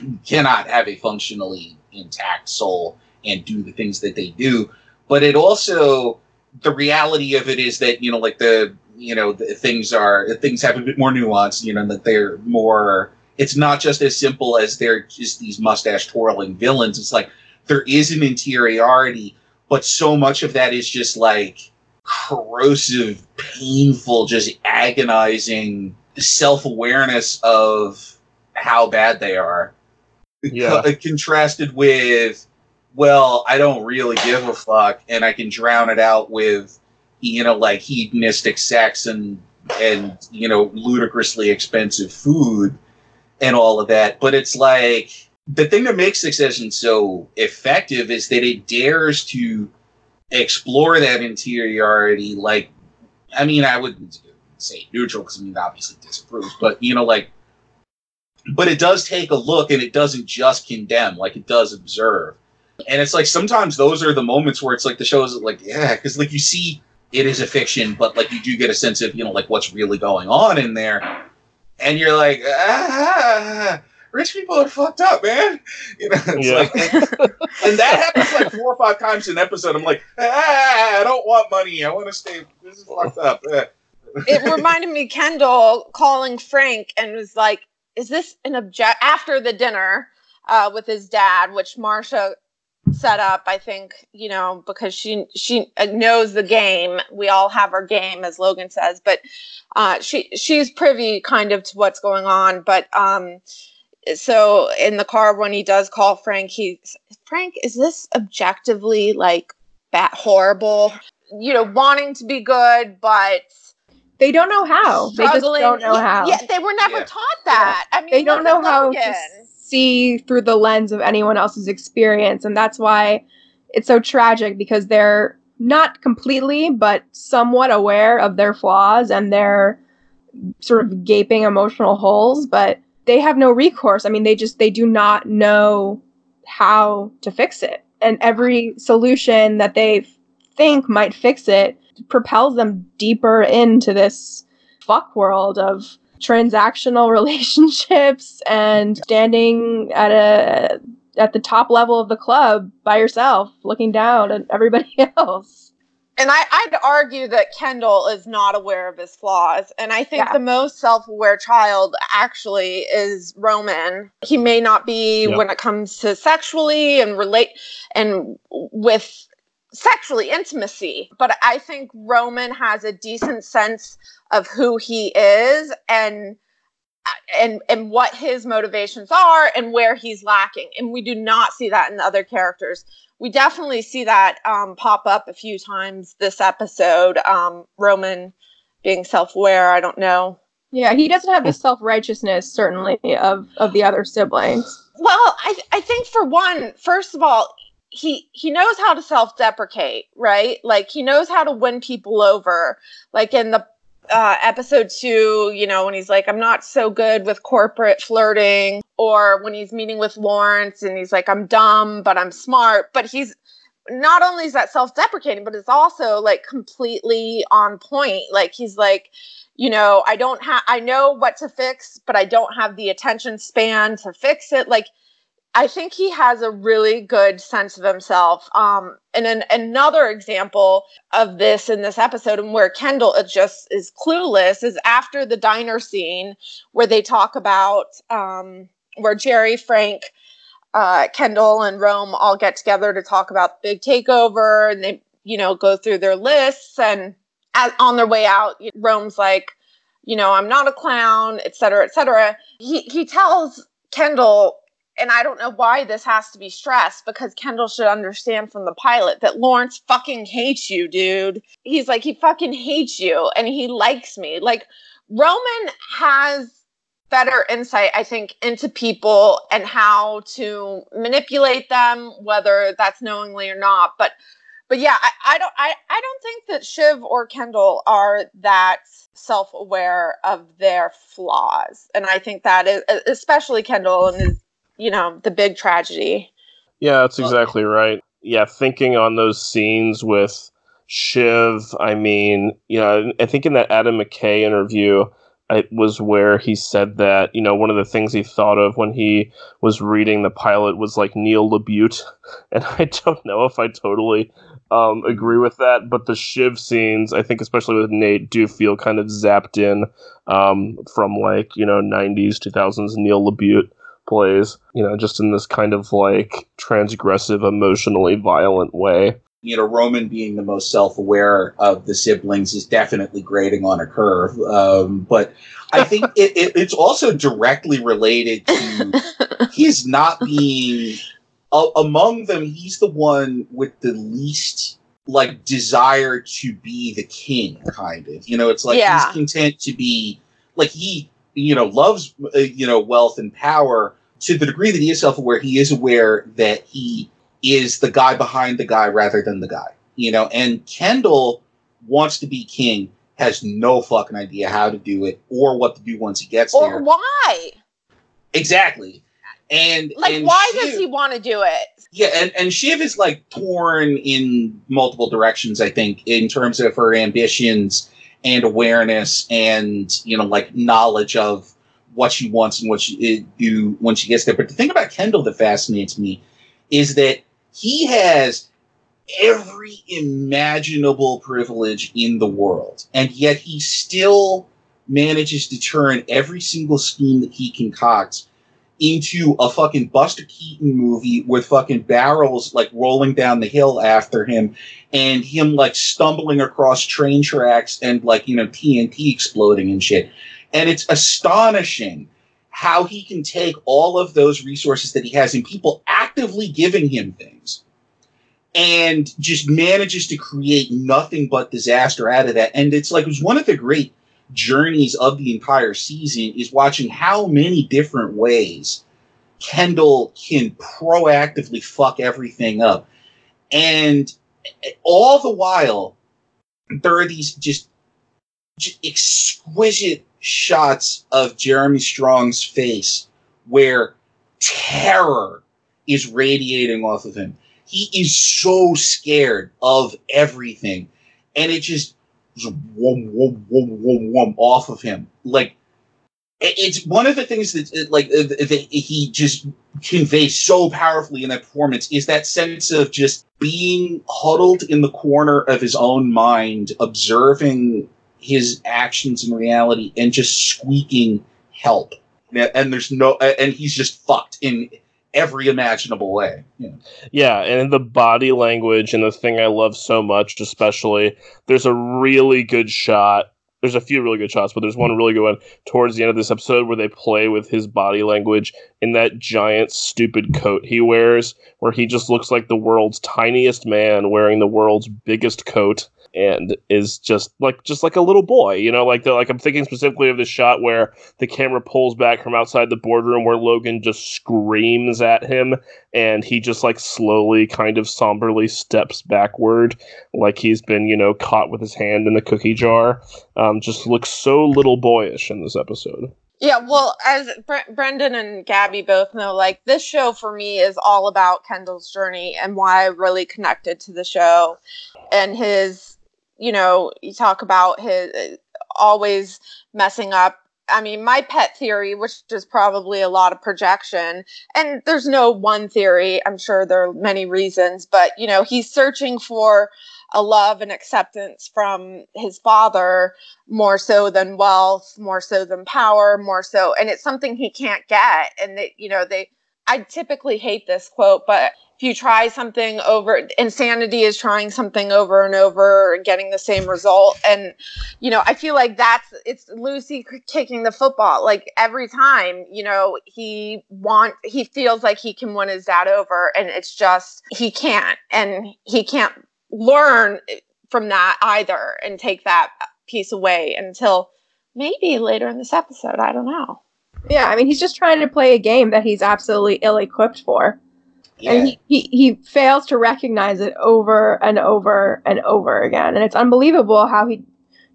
you cannot have a functionally intact soul and do the things that they do. But it also the reality of it is that, you know, like the you know, the things are things have a bit more nuance, you know, that they're more it's not just as simple as they're just these mustache twirling villains. It's like there is an interiority, but so much of that is just like corrosive, painful, just agonizing self awareness of how bad they are. Yeah. Contrasted with, well, I don't really give a fuck, and I can drown it out with, you know, like hedonistic sex and and you know ludicrously expensive food and all of that. But it's like the thing that makes Succession so effective is that it dares to explore that interiority. Like, I mean, I wouldn't say neutral because I mean, obviously disapproves, but you know, like, but it does take a look and it doesn't just condemn, like it does observe. And it's like sometimes those are the moments where it's like the show is like, yeah, because like you see it is a fiction, but like you do get a sense of, you know, like what's really going on in there. And you're like, ah, rich people are fucked up, man. You know, it's Yeah. like, and that happens like four or five times an episode. I'm like, ah, I don't want money. I want to stay. This is fucked up. It reminded me Kendall calling Frank and was like, "Is this an object?" After the dinner uh, with his dad, which Marcia set up, I think you know because she she knows the game. We all have our game, as Logan says, but uh, she she's privy kind of to what's going on. But um, so in the car when he does call Frank, he's Frank. Is this objectively like that horrible? You know, wanting to be good, but They don't know how. They just don't know how. Yeah, they were never Yeah. taught that. I mean, they don't know how to see through the lens of anyone else's experience. And that's why it's so tragic because they're not completely but somewhat aware of their flaws and their sort of gaping emotional holes but they have no recourse. I mean they just they do not know how to fix it. And every solution that they think might fix it propels them deeper into this fuck world of transactional relationships and standing at a at the top level of the club by yourself looking down at everybody else And I, I'd argue that Kendall is not aware of his flaws. And I think Yeah. the most self aware child actually is Roman. He may not be Yeah. when it comes to sexually and relate and with sexually intimacy, but I think Roman has a decent sense of who he is and and and what his motivations are and where he's lacking. And we do not see that in the other characters. We definitely see that um, pop up a few times this episode um, roman being self-aware. I don't know. Yeah he doesn't have the self-righteousness certainly of of the other siblings. Well i i think for one first of all he he knows how to self-deprecate right like he knows how to win people over like in the uh, episode two, you know, when he's like, I'm not so good with corporate flirting, or when he's meeting with Lawrence and he's like, I'm dumb, but I'm smart. But he's not only is that self deprecating, but it's also like completely on point. Like, he's like, you know, I don't have, I know what to fix, but I don't have the attention span to fix it. Like, I think he has a really good sense of himself. Um, and then another example of this in this episode, and where Kendall just is clueless, is after the diner scene where they talk about um, where Gerri, Frank, uh, Kendall, and Rome all get together to talk about the big takeover, and they you know go through their lists, and as, on their way out, Rome's like, you know, I'm not a clown, et cetera, et cetera. He he tells Kendall and I don't know why this has to be stressed because Kendall should understand from the pilot that Lawrence fucking hates you, dude. He's like, he fucking hates you and he likes me. Like, Roman has better insight, I think, into people and how to manipulate them, whether that's knowingly or not. But but yeah, I, I don't I, I don't think that Shiv or Kendall are that self-aware of their flaws. And I think that is especially Kendall and his you know, the big tragedy. Yeah, that's exactly right. Yeah, thinking on those scenes with Shiv, I mean, you know, I think in that Adam McKay interview, it was where he said that, you know, one of the things he thought of when he was reading the pilot was like Neil LaBute. And I don't know if I totally um, agree with that, but the Shiv scenes, I think, especially with Nate, do feel kind of zapped in um, from like, you know, 90s, 2000s Neil LaBute plays, you know, just in this kind of like transgressive, emotionally violent way. You know, Roman being the most self aware of the siblings is definitely grading on a curve. Um, but I think it, it, it's also directly related to his not being, uh, among them, he's the one with the least like desire to be the king kind of you know it's like Yeah. he's content to be like he you know loves uh, you know wealth and power to the degree that he is self-aware he is aware that he is the guy behind the guy rather than the guy you know and kendall wants to be king has no fucking idea how to do it or what to do once he gets or there Or why? exactly and Like, and why Shiv- does he want to do it? yeah, and, and Shiv is like torn in multiple directions, I think, in terms of her ambitions and awareness and, you know, like knowledge of what she wants and what she do when she gets there. But the thing about Kendall that fascinates me is that he has every imaginable privilege in the world, and yet he still manages to turn every single scheme that he concocts into a fucking Buster Keaton movie with fucking barrels like rolling down the hill after him and him like stumbling across train tracks and like, you know, TNT exploding and shit. And it's astonishing how he can take all of those resources that he has and people actively giving him things and just manages to create nothing but disaster out of that. And it's like, it was one of the great journeys of the entire season is watching how many different ways Kendall can proactively fuck everything up. And all the while, there are these just, just exquisite shots of Jeremy Strong's face where terror is radiating off of him. He is so scared of everything. And it just whoom, whoom, whoom, whoom, whoom off of him. Like, it's one of the things that, like, uh, that he just conveys so powerfully in that performance is that sense of just being huddled in the corner of his own mind, observing his actions in reality, and just squeaking help. And and there's no, and he's just fucked in every imaginable way. You know? Yeah, and the body language and the thing I love so much, especially, there's a really good shot. There's a few really good shots, but there's one really good one towards the end of this episode where they play with his body language in that giant stupid coat he wears, where he just looks like the world's tiniest man wearing the world's biggest coat and is just like just like a little boy, you know, like like I'm thinking specifically of the shot where the camera pulls back from outside the boardroom where Logan just screams at him and he just like slowly kind of somberly steps backward like he's been you know caught with his hand in the cookie jar. Um, just looks so little boyish in this episode. Yeah, well, as Bre- Brendan and Gabby both know, like this show for me is all about Kendall's journey and why I really connected to the show and his, you know, you talk about his always messing up. I mean, my pet theory, which is probably a lot of projection, and there's no one theory. I'm sure there are many reasons, but you know, he's searching for a love and acceptance from his father more so than wealth, more so than power, more so, and it's something he can't get. And that you know, they, I typically hate this quote, but if you try something over, insanity is trying something over and over and getting the same result. And you know, I feel like that's it's Lucy kicking the football. Like every time, you know, he want he feels like he can win his dad over, and it's just he can't, and he can't learn eh, from that either and take that piece away until maybe later in this episode. I don't know. Yeah, I mean, he's just trying to play a game that he's absolutely ill equipped for. And he, he, he fails to recognize it over and over and over again. And it's unbelievable how he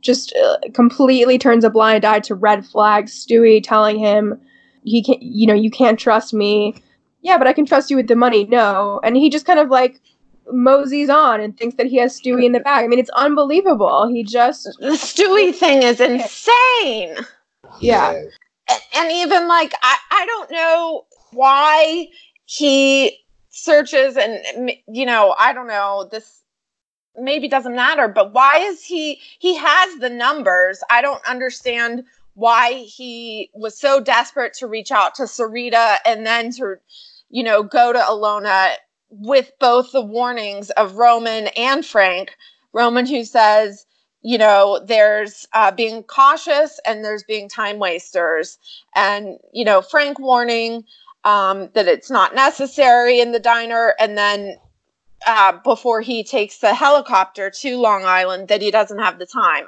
just uh, completely turns a blind eye to red flags. Stewy telling him, he can't, you know, you can't trust me. yeah, but I can trust you with the money. No. And he just kind of like moseys on and thinks that he has Stewy in the bag. I mean, it's unbelievable. He just, The Stewy thing is insane. yeah. And, even like I, I don't know why he searches and you know i don't know this maybe doesn't matter but why is he he has the numbers. I don't understand why he was so desperate to reach out to sarita and then to you know go to alona with both the warnings of roman and frank. Roman who says you know there's uh, being cautious and there's being time wasters. And you know frank warning um, that it's not necessary in the diner. And then uh, before he takes the helicopter to long island that he doesn't have the time.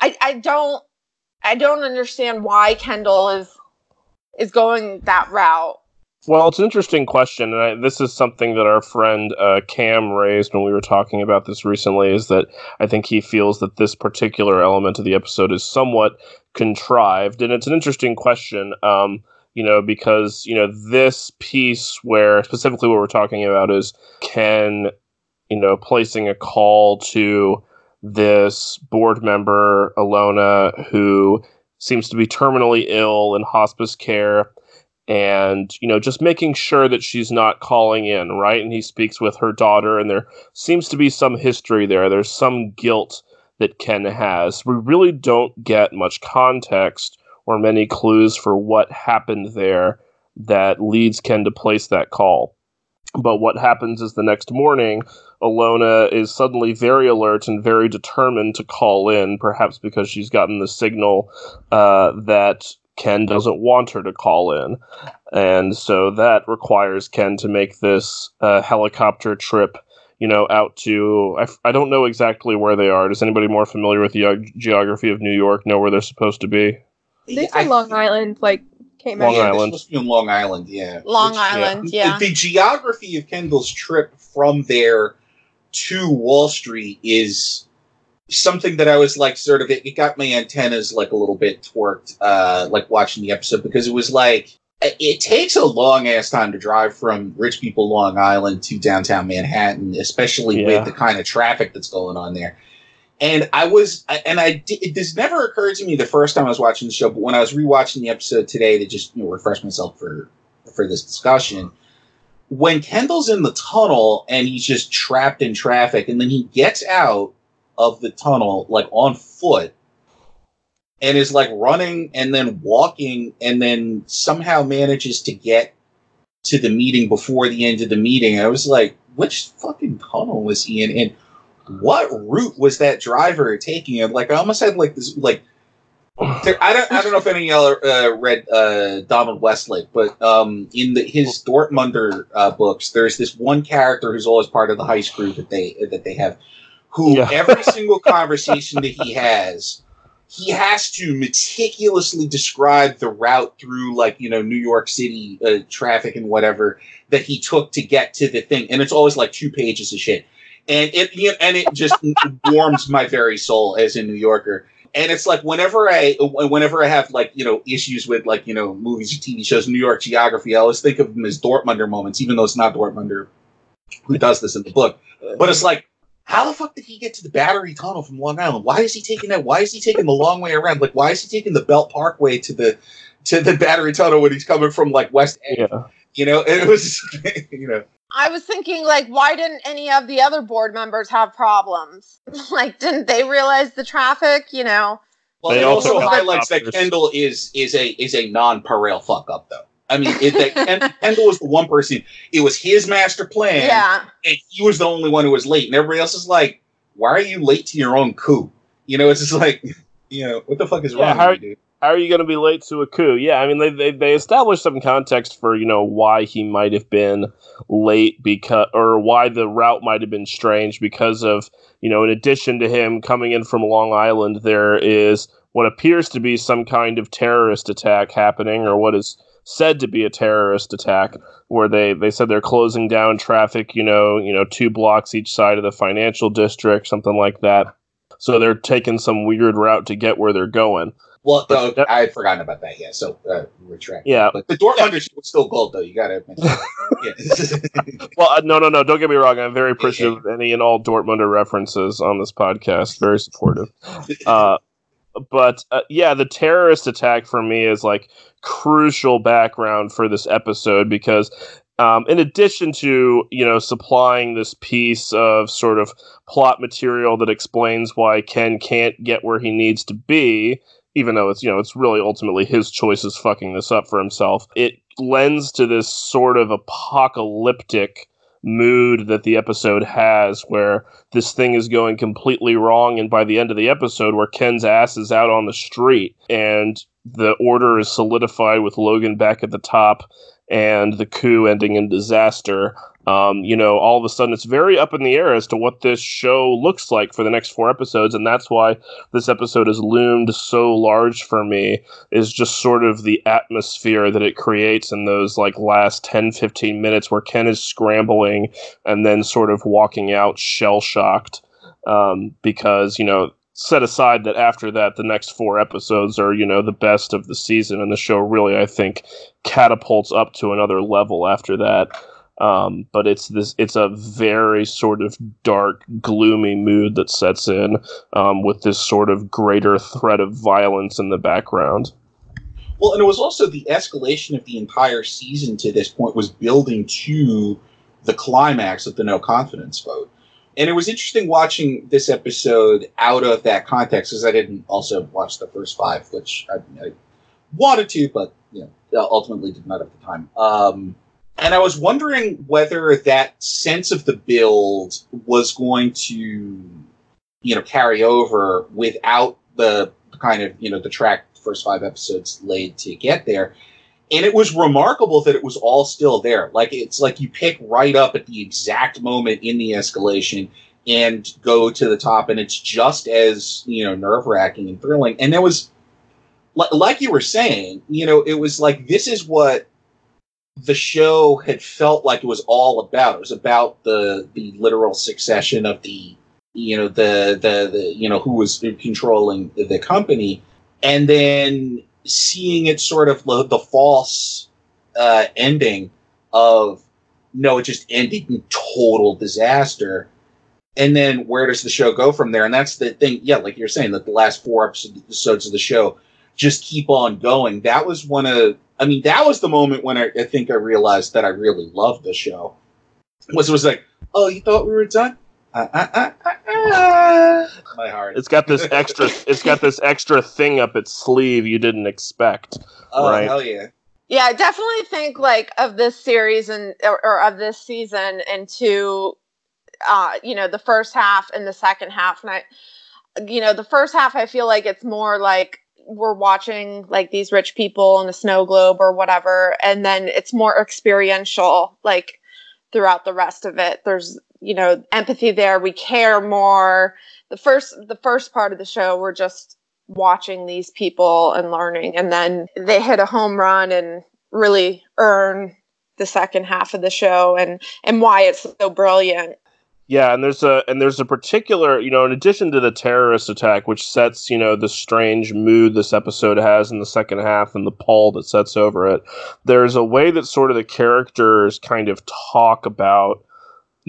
I, I don't i don't understand why kendall is is going that route Well, it's an interesting question, and I, this is something that our friend uh, Cam raised when we were talking about this recently. Is that I think he feels that this particular element of the episode is somewhat contrived, and it's an interesting question. Um, you know, because you know this piece where specifically what we're talking about is Ken, you know, placing a call to this board member Alona who seems to be terminally ill in hospice care and you know just making sure that she's not calling in right? And he speaks with her daughter and there seems to be some history there. There's some guilt that ken has. We really don't get much context or many clues for what happened there that leads ken to place that call. But what happens is the next morning alona is suddenly very alert and very determined to call in perhaps because she's gotten the signal uh, that Ken doesn't want her to call in. And so that requires Ken to make this uh, helicopter trip, you know, out to. I, f- I don't know exactly where they are. Does anybody more familiar with the ge- geography of New York know where they're supposed to be? They said Long Island, like, came Long out. yeah, they're Island. supposed to be in Long Island, yeah. long Which- island the- yeah The, geography of Kendall's trip from there to Wall Street is something that I was like, sort of, it, it got my antennas like a little bit twerked, uh, like watching the episode because it was like, it takes a long ass time to drive from rich people Long Island to downtown Manhattan, especially Yeah. with the kind of traffic that's going on there. And I was, and I did, it, this never occurred to me the first time I was watching the show, but when I was rewatching the episode today to just you know, refresh myself for for this discussion, when Kendall's in the tunnel and he's just trapped in traffic, and then he gets out of the tunnel like on foot and is like running and then walking and then somehow manages to get to the meeting before the end of the meeting. I was like, which fucking tunnel was he in? And what route was that driver taking? And like, I almost had like this, like, I don't, I don't know if any of y'all uh, read uh, Donald Westlake, but um, in the, his Dortmunder uh, books, there's this one character who's always part of the heist crew that they that they have, who Yeah. every single conversation that he has, he has to meticulously describe the route through like you know New York City uh, traffic and whatever that he took to get to the thing, and it's always like two pages of shit, and it you know, and it just warms my very soul as a New Yorker. And it's like whenever I whenever I have like you know issues with like you know movies or TV shows, New York geography, I always think of them as Dortmunder moments, even though it's not Dortmunder who does this in the book. But it's like, how the fuck did he get to the Battery Tunnel from Long Island? Why is he taking that? Why is he taking the long way around? Like, why is he taking the Belt Parkway to the to the Battery Tunnel when he's coming from like West End? Yeah. You know, it was you know. I was thinking, like, why didn't any of the other board members have problems? like, didn't they realize the traffic? You know, Well, They it also, also have highlights that. Kendall is is a is a non Parel fuck up though. I mean, it, that Ken, Kendall was the one person. It was his master plan, yeah. and he was the only one who was late, and everybody else is like, "Why are you late to your own coup?" You know, it's just like, you know, what the fuck is Yeah, wrong how- with you, dude? How are you going to be late to a coup? Yeah, I mean they, they they established some context for you know why he might have been late because or why the route might have been strange because of you know in addition to him coming in from Long Island there is what appears to be some kind of terrorist attack happening or what is said to be a terrorist attack where they they said they're closing down traffic you know you know two blocks each side of the financial district something like that so they're taking some weird route to get where they're going Well, But no, that- I had forgotten about that. Yeah, so uh, retract. Yeah. but the Dortmunder shit was still gold, though. You gotta admit. yeah. Well, uh, no, no, no. Don't get me wrong. I'm very appreciative of any and all Dortmunder references on this podcast. Very supportive. Uh, but uh, yeah, the terrorist attack for me is like crucial background for this episode because, um, in addition to you know supplying this piece of sort of plot material that explains why Ken can't get where he needs to be, even though it's you know it's really ultimately his choices fucking this up for himself. It lends to this sort of apocalyptic mood that the episode has where this thing is going completely wrong and by the end of the episode where Ken's ass is out on the street and the order is solidified with Logan back at the top and the coup ending in disaster. Um, you know all of a sudden it's very up in the air as to what this show looks like for the next four episodes and that's why this episode has loomed so large for me is just sort of the atmosphere that it creates in those like last 10 15 minutes where ken is scrambling and then sort of walking out shell shocked um, because you know set aside that after that the next four episodes are you know the best of the season and the show really i think catapults up to another level after that um, but it's this it's a very sort of dark gloomy mood that sets in um, with this sort of greater threat of violence in the background Well, and it was also the escalation of the entire season to this point was building to the climax of the no confidence vote. And it was interesting watching this episode out of that context because I didn't also watch the first five, which I, I wanted to, but you know, ultimately did not at the time. Um, and I was wondering whether that sense of the build was going to, you know, carry over without the kind of, you know, the track first five episodes laid to get there. And it was remarkable that it was all still there. Like it's like you pick right up at the exact moment in the escalation and go to the top, and it's just as you know nerve wracking and thrilling. And there was, li- like you were saying, you know, it was like this is what the show had felt like it was all about. It was about the the literal succession of the you know the the, the you know who was controlling the company and then seeing it sort of the, false uh, ending of no, it just ended in total disaster. And then where does the show go from there? And that's the thing. Yeah, like you're saying, that the last four episodes of the show just keep on going. That was one of, I mean, that was the moment when I, I think I realized that I really loved the show. Was was like, oh, you thought we were done? Uh, uh, uh, uh, uh. My heart. it's got this extra it's got this extra thing up its sleeve you didn't expect oh right. hell yeah. Yeah, I definitely think like of this series and or, or of this season into uh, you know, the first half and the second half. And I you know, the first half I feel like it's more like we're watching like these rich people in a snow globe or whatever, and then it's more experiential, like throughout the rest of it. There's, you know, empathy there. We care more. The first the first part of the show we're just watching these people and learning and then they hit a home run and really earn the second half of the show and and why it's so brilliant yeah and there's a and there's a particular you know in addition to the terrorist attack which sets you know the strange mood this episode has in the second half and the pall that sets over it there's a way that sort of the characters kind of talk about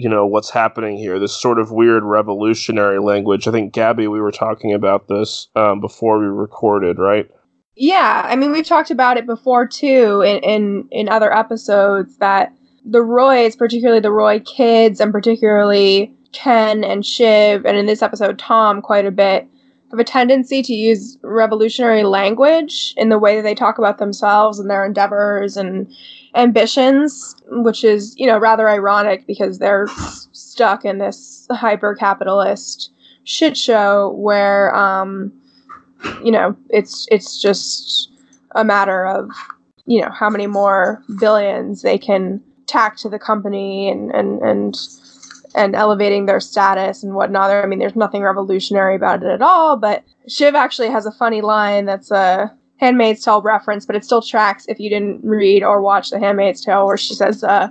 you know what's happening here this sort of weird revolutionary language. I think gabby we were talking about this um, before we recorded right? Yeah, I mean we've talked about it before too in in, in other episodes that the Roys, particularly the Roy kids, and particularly Ken and Shiv, and in this episode Tom, quite a bit, have a tendency to use revolutionary language in the way that they talk about themselves and their endeavors and ambitions, which is you know rather ironic because they're stuck in this hyper capitalist shit show where um you know it's it's just a matter of you know how many more billions they can tack to the company and and and and elevating their status and whatnot. I mean, there's nothing revolutionary about it at all. But Shiv actually has a funny line that's a Handmaid's Tale reference, but it still tracks if you didn't read or watch The Handmaid's Tale, where she says, uh,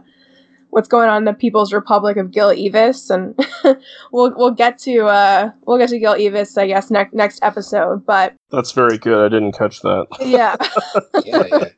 what's going on in the People's Republic of Gil Eavis, and we'll we'll get to uh, we'll get to Gil Eavis, I guess, next next episode. But That's very good. I didn't catch that. yeah, Yeah, yeah.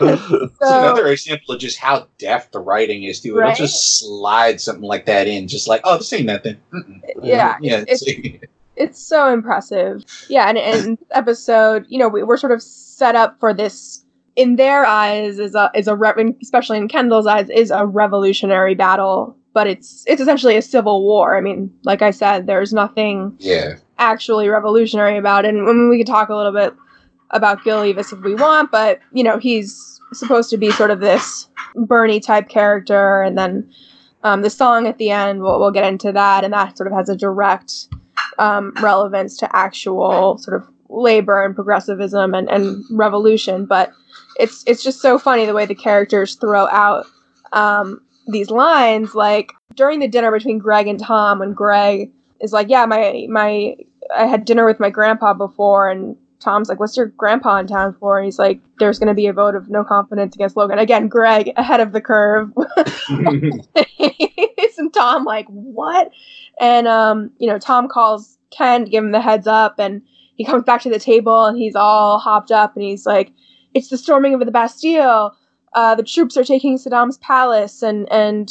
It's so another example of just how deft the writing is, too. It'll just slide something like that in, just like, oh, this ain't nothing. Mm-mm. yeah, Yeah, it's it's, it's so impressive. Yeah, and in episode, you know, we, we're sort of set up for this. In their eyes, is a is a re- especially in Kendall's eyes, is a revolutionary battle. But it's it's essentially a civil war. I mean, like I said, there's nothing yeah. actually revolutionary about it. And I mean, we could talk a little bit about Gil Eavis if we want, but you know, he's supposed to be sort of this Bernie type character, and then um, the song at the end, we'll, we'll get into that, and that sort of has a direct um, relevance to actual sort of labor and progressivism and, and revolution. But it's it's just so funny the way the characters throw out um, these lines, like during the dinner between Greg and Tom, when Greg is like, "Yeah, my my I had dinner with my grandpa before," and Tom's like, "What's your grandpa in town for?" And he's like, "There's going to be a vote of no confidence against Logan." Again, Greg ahead of the curve. Isn't Tom like what? And um, you know, Tom calls Ken to give him the heads up, and he comes back to the table and he's all hopped up, and he's like, "It's the storming of the Bastille. Uh, the troops are taking Saddam's palace, and and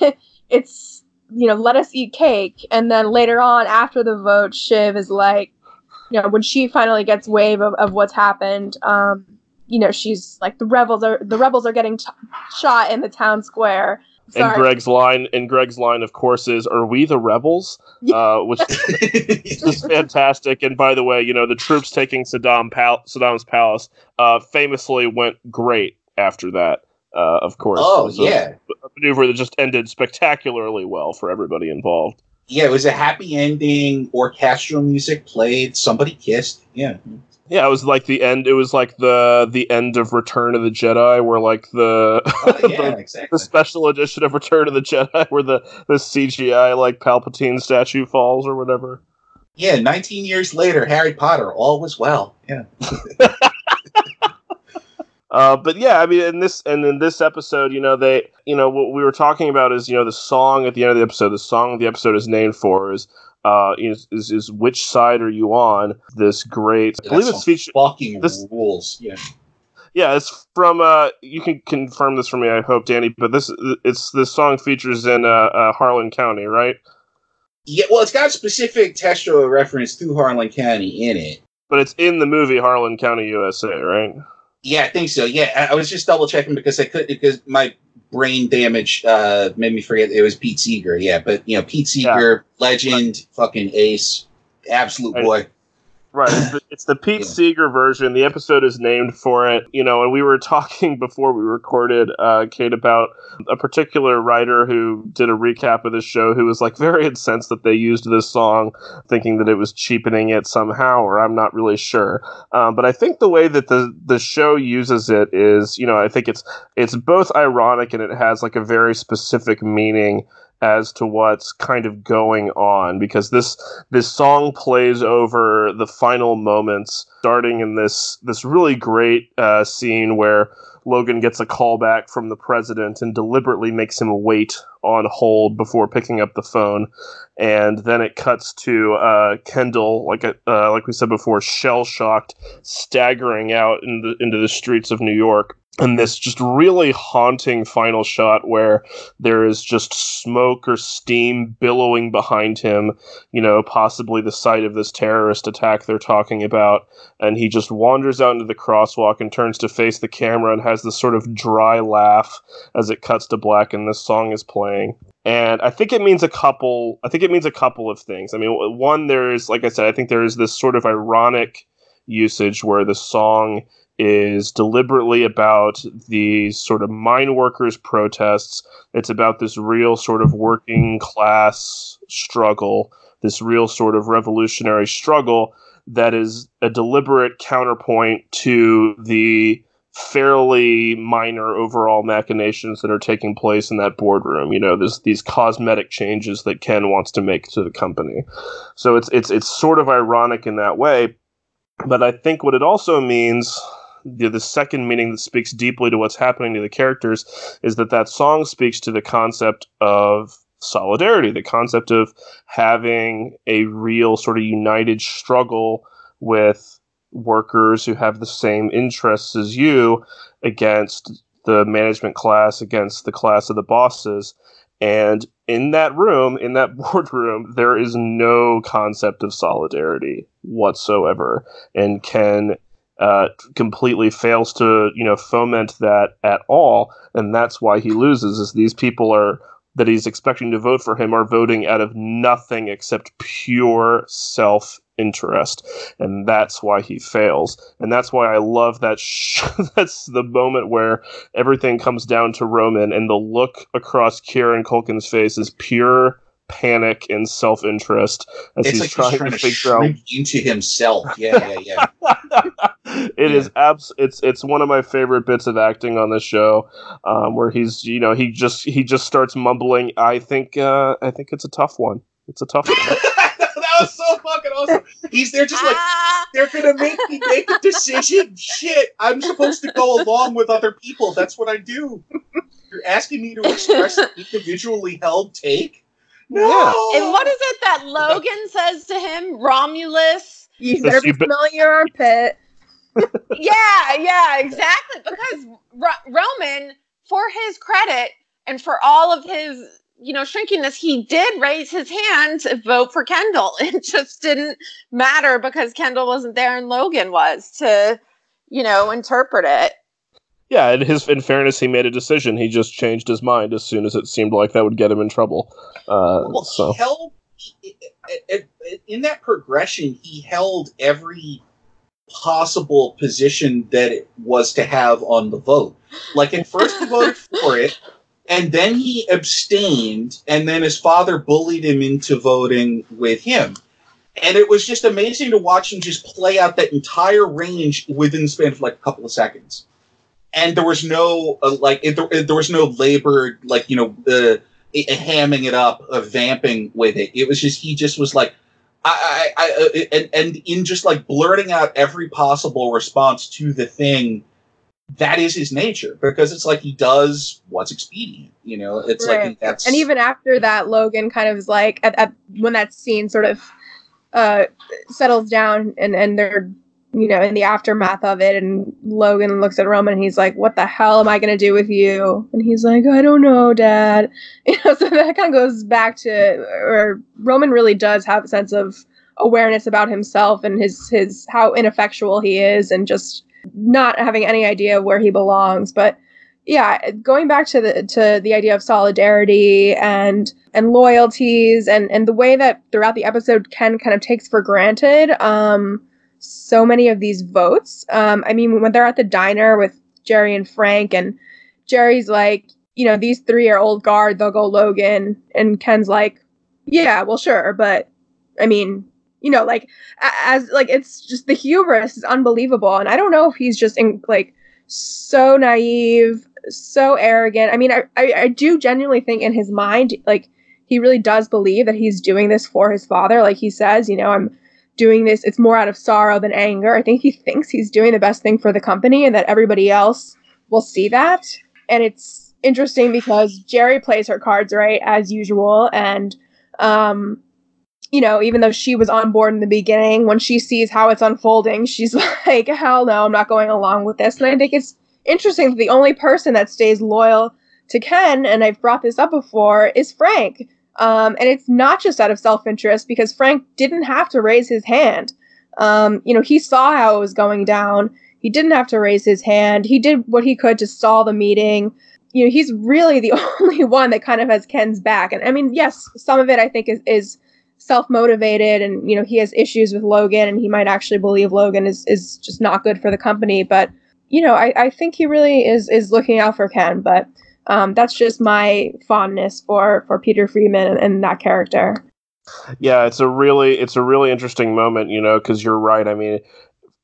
it's you know, let us eat cake." And then later on, after the vote, Shiv is like, you know, when she finally gets wave of, of what's happened, um, you know, she's like, the rebels are the rebels are getting t- shot in the town square. And Greg's line, and Greg's line, of course, is "Are we the rebels?" Uh, which is fantastic. And by the way, you know the troops taking Saddam Pal- Saddam's palace uh, famously went great after that. Uh, of course, oh, was a- yeah. a maneuver that just ended spectacularly well for everybody involved. Yeah, it was a happy ending. Orchestral music played. Somebody kissed. Yeah. Yeah, it was like the end. It was like the the end of Return of the Jedi, where like the Oh, yeah, the, exactly. the special edition of Return of the Jedi, where the the CGI like Palpatine statue falls or whatever. Yeah, 19 years later, Harry Potter, all was well. Yeah. Uh, but yeah, I mean, in this and in this episode, you know, they, you know, what we were talking about is, you know, the song at the end of the episode. The song the episode is named for is, uh, is is, is which side are you on? This great, I believe it's featured. Fucking this- rules. Yeah. Yeah, it's from. Uh, you can confirm this for me, I hope, Danny. But this, it's this song features in uh, uh Harlan County, right? Yeah, well, it's got specific textual reference to Harlan County in it. But it's in the movie Harlan County, USA, right? Yeah, I think so. Yeah, I, I was just double checking because I could because my brain damage uh, made me forget it was Pete Seeger. Yeah, but you know Pete Seeger, legend, fucking ace, absolute boy. Right. It's the, it's the Pete Yeah. Seeger version. The episode is named for it. You know, and we were talking before we recorded, uh, Kate, about a particular writer who did a recap of this show who was like very incensed that they used this song, thinking that it was cheapening it somehow, or I'm not really sure. Um, but I think the way that the the show uses it is, you know, I think it's it's both ironic and it has like a very specific meaning as to what's kind of going on because this this song plays over the final moments starting in this this really great uh, scene where Logan gets a call back from the president and deliberately makes him wait on hold before picking up the phone. And then it cuts to uh, Kendall like a, uh, like we said before shell shocked staggering out in the, into the streets of New York and this just really haunting final shot where there is just smoke or steam billowing behind him, you know, possibly the site of this terrorist attack they're talking about. And he just wanders out into the crosswalk and turns to face the camera and has this sort of dry laugh as it cuts to black and this song is playing. And I think it means a couple. I think it means a couple of things. I mean, one, there's like I said, I think there is this sort of ironic usage where the song is deliberately about these sort of mine workers protests. It's about this real sort of working class struggle this real sort of revolutionary struggle that is a deliberate counterpoint to the fairly minor overall machinations that are taking place in that boardroom. You know there's these cosmetic changes that Ken wants to make to the company. So it's it's it's sort of ironic in that way. But I think what it also means the, the second meaning that speaks deeply to what's happening to the characters is that that song speaks to the concept of solidarity, the concept of having a real sort of united struggle with workers who have the same interests as you against the management class, against the class of the bosses. And in that room, in that boardroom, there is no concept of solidarity whatsoever. And Ken uh, completely fails to, you know, foment that at all. And that's why he loses, is these people are that he's expecting to vote for him are voting out of nothing except pure self interest and that's why he fails and that's why i love that sh- that's the moment where everything comes down to roman and the look across kieran culkin's face is pure panic and self-interest as it's he's like trying, he's trying to to figure out into himself. Yeah, yeah, yeah. It is abs. It's it's one of my favorite bits of acting on the show, um, where he's you know he just he just starts mumbling. I think uh, I think it's a tough one. It's a tough one. that was so fucking awesome. He's there just like Ah! they're gonna make me make a decision. Shit, I'm supposed to go along with other people. That's what I do. You're asking me to express an individually held take? No. And what is it that Logan says to him? Romulus? You better be you be- smelling your armpit. Yeah, yeah, exactly. Because Ro- Roman, for his credit and for all of his, you know, shrinkiness, he did raise his hand to vote for Kendall. It just didn't matter because Kendall wasn't there and Logan was to, you know, interpret it. yeah, in his in fairness, he made a decision. He just changed his mind as soon as it seemed like that would get him in trouble. Uh, Well, so he held in that progression. He held every possible position that it was to have on the vote. Like at first, he voted for it, and then he abstained, and then his father bullied him into voting with him. And it was just amazing to watch him just play out that entire range within the span of like a couple of seconds. And there was no uh, like it, there, there was no labored like you know uh, hamming it up, uh, vamping with it. It was just he just was like, I, I, I uh, and, and in just like blurting out every possible response to the thing. That is his nature because it's like he does what's expedient. You know, it's like that's And even after that, Logan kind of is like at, at when that scene sort of uh settles down and and they're you know in the aftermath of it and Logan looks at Roman and he's like what the hell am I going to do with you? And he's like I don't know dad. You know so that kind of goes back to or Roman really does have a sense of awareness about himself and his his how ineffectual he is and just not having any idea where he belongs. But yeah going back to the to the idea of solidarity and and loyalties and and the way that throughout the episode ken kind of takes for granted um so many of these votes. Um i mean when they're at the diner with gerri and frank and gerri's like you know these three are old guard they'll go logan and ken's like yeah well sure but i mean you know like as like it's just the hubris is unbelievable and i don't know if he's just in like so naive so arrogant. I mean I, I i do genuinely think in his mind like he really does believe that he's doing this for his father. Like he says you know i'm doing this it's more out of sorrow than anger i think he thinks he's doing the best thing for the company and that everybody else will see that and it's interesting because gerri plays her cards right as usual and um you know, even though she was on board in the beginning, when she sees how it's unfolding, she's like, hell no, I'm not going along with this. And I think it's interesting that the only person that stays loyal to Ken, and I've brought this up before, is Frank. Um, and it's not just out of self interest because Frank didn't have to raise his hand. Um, you know, he saw how it was going down. He didn't have to raise his hand. He did what he could to stall the meeting. You know, he's really the only one that kind of has Ken's back. And I mean, yes, some of it I think is, is self-motivated and you know he has issues with logan and he might actually believe logan is is just not good for the company but you know i, I think he really is is looking out for ken but um, that's just my fondness for for peter Friedman and, and that character yeah, it's a really it's a really interesting moment, you know, because you're right. I mean,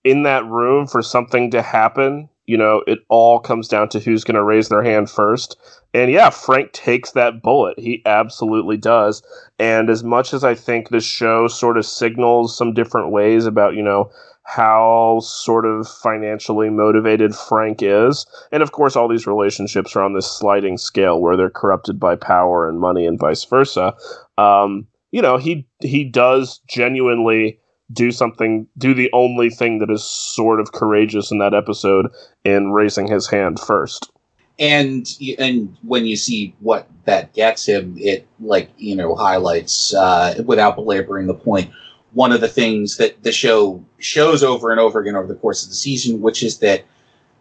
in that room for something to happen, you know, it all comes down to who's going to raise their hand first. And yeah, Frank takes that bullet. He absolutely does. And as much as I think this show sort of signals some different ways about, you know, how sort of financially motivated Frank is. And of course, all these relationships are on this sliding scale where they're corrupted by power and money and vice versa. Um, you know, he he does genuinely do something, do the only thing that is sort of courageous in that episode in raising his hand first. And and when you see what that gets him, it like you know highlights uh, without belaboring the point one of the things that the show shows over and over again over the course of the season, which is that,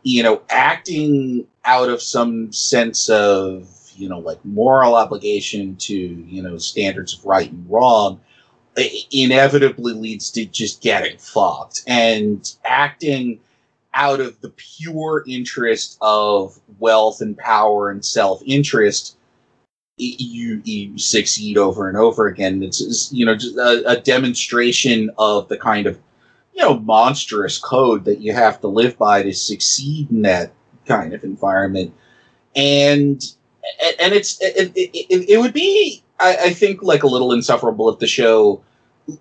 you know, acting out of some sense of, you know, like moral obligation to, you know, standards of right and wrong inevitably leads to just getting fucked. And acting out of the pure interest of wealth and power and self interest you you succeed over and over again. It's, it's you know just a, a, demonstration of the kind of you know monstrous code that you have to live by to succeed in that kind of environment, and and it's it, it, it would be I, I think like a little insufferable if the show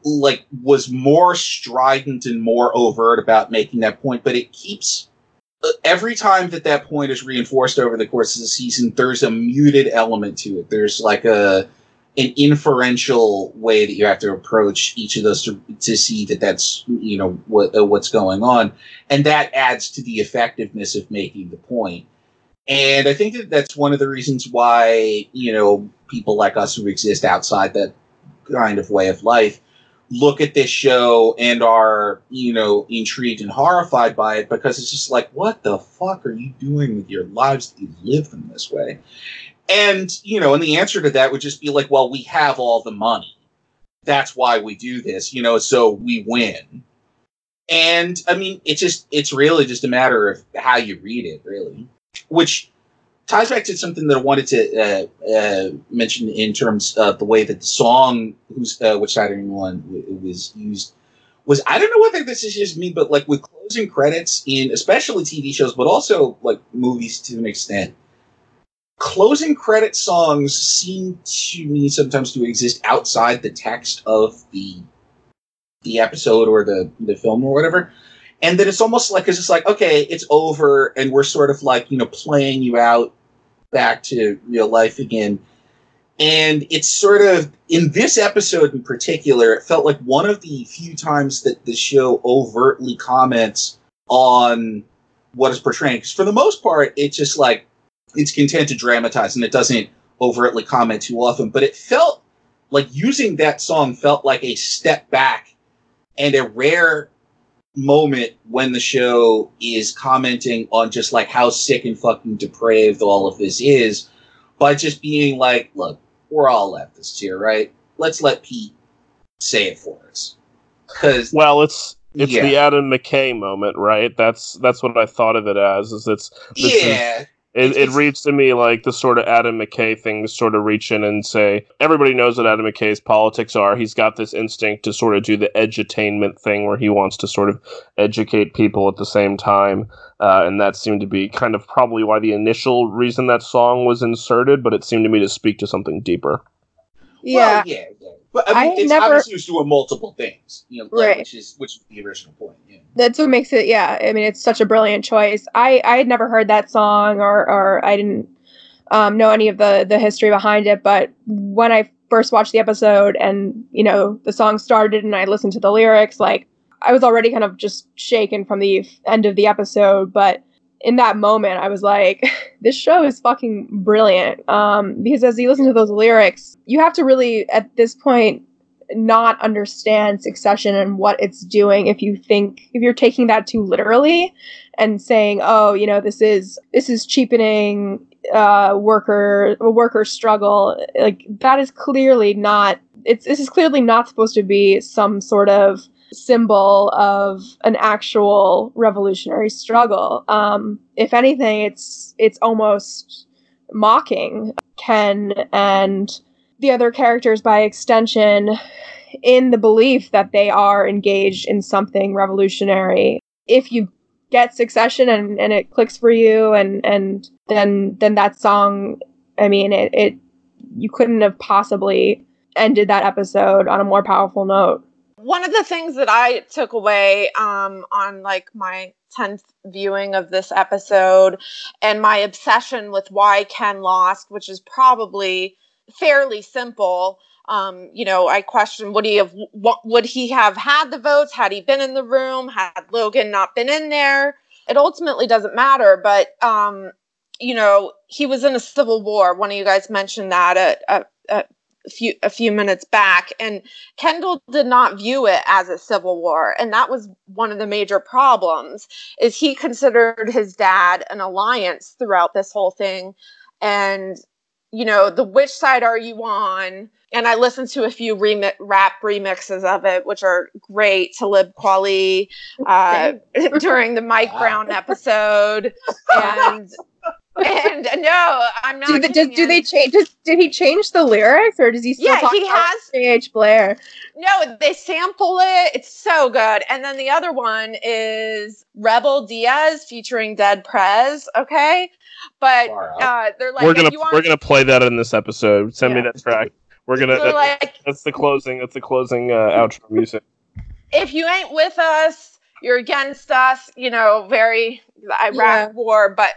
like was more strident and more overt about making that point, but it keeps every time that that point is reinforced over the course of the season, there's a muted element to it. There's like a an inferential way that you have to approach each of those to, to see that that's you know what uh, what's going on, and that adds to the effectiveness of making the point. And I think that that's one of the reasons why you know people like us who exist outside that kind of way of life look at this show and are you know intrigued and horrified by it because it's just like what the fuck are you doing with your lives you live them this way? And you know and the answer to that would just be like well we have all the money. That's why we do this you know so we win. And i mean it's just it's really just a matter of how you read it really which ties back to something that I wanted to uh, uh, mention in terms of the way that the song "Who's uh, Which Side Are You On" was used. Was I don't know whether this is just me, but like with closing credits in especially TV shows, but also like movies to an extent, closing credit songs seem to me sometimes to exist outside the text of the the episode or the the film or whatever and that it's almost like it's just like okay it's over and we're sort of like you know playing you out back to real life again. And it's sort of in this episode in particular, it felt like one of the few times that the show overtly comments on what is portraying. Because for the most part, it's just like it's content to dramatize and it doesn't overtly comment too often. But it felt like using that song felt like a step back and a rare moment when the show is commenting on just like how sick and fucking depraved all of this is by just being like, look, we're all leftists here, right? Let's let Pete say it for us. Because well, it's it's yeah. the Adam McKay moment, right? That's that's what I thought of it as. Is it's yeah. Is, it, it reads to me like the sort of Adam McKay thing sort of reach in and say, everybody knows what Adam McKay's politics are. He's got this instinct to sort of do the edutainment thing where he wants to sort of educate people at the same time. Uh, and that seemed to be kind of probably why the initial reason that song was inserted, but it seemed to me to speak to something deeper. Yeah. Well, yeah, yeah. But I mean, I it's never, obviously was doing multiple things, you know, right. which is which is the original point. Yeah. That's what makes it. Yeah, I mean, it's such a brilliant choice. I I had never heard that song, or or I didn't um, know any of the the history behind it. But when I first watched the episode, and you know, the song started, and I listened to the lyrics, like I was already kind of just shaken from the end of the episode, but in that moment, I was like, this show is fucking brilliant. Um, because as you listen to those lyrics, you have to really, at this point, not understand succession and what it's doing if you think if you're taking that too literally and saying oh you know this is this is cheapening uh worker worker struggle like that is clearly not it's this is clearly not supposed to be some sort of symbol of an actual revolutionary struggle. Um, if anything, it's it's almost mocking Ken and the other characters by extension in the belief that they are engaged in something revolutionary. If you get succession and, and it clicks for you and, and then then that song I mean it, it you couldn't have possibly ended that episode on a more powerful note. One of the things that I took away um, on like my 10th viewing of this episode and my obsession with why Ken lost, which is probably fairly simple. Um, you know, I question would he have what would he have had the votes had he been in the room, had Logan not been in there? It ultimately doesn't matter, but um, you know, he was in a civil war. One of you guys mentioned that at, at, at few a few minutes back and Kendall did not view it as a civil war and that was one of the major problems is he considered his dad an alliance throughout this whole thing and you know the which side are you on and I listened to a few remi- rap remixes of it, which are great. Talib Kweli uh, during the Mike Brown episode, and and no, I'm not. Do, the, do, do they change? Does, did he change the lyrics, or does he still Yeah, talk he about has- J.H. Blair? No, they sample it. It's so good. And then the other one is Rebel Diaz featuring Dead Prez. Okay, but uh, they're like, we're gonna want, we're gonna play that in this episode. Send me that track. We're gonna. they're that- like, that's the closing. That's the closing uh, outro music. if you ain't with us, you're against us. You know, very Iraq Yeah. war, but.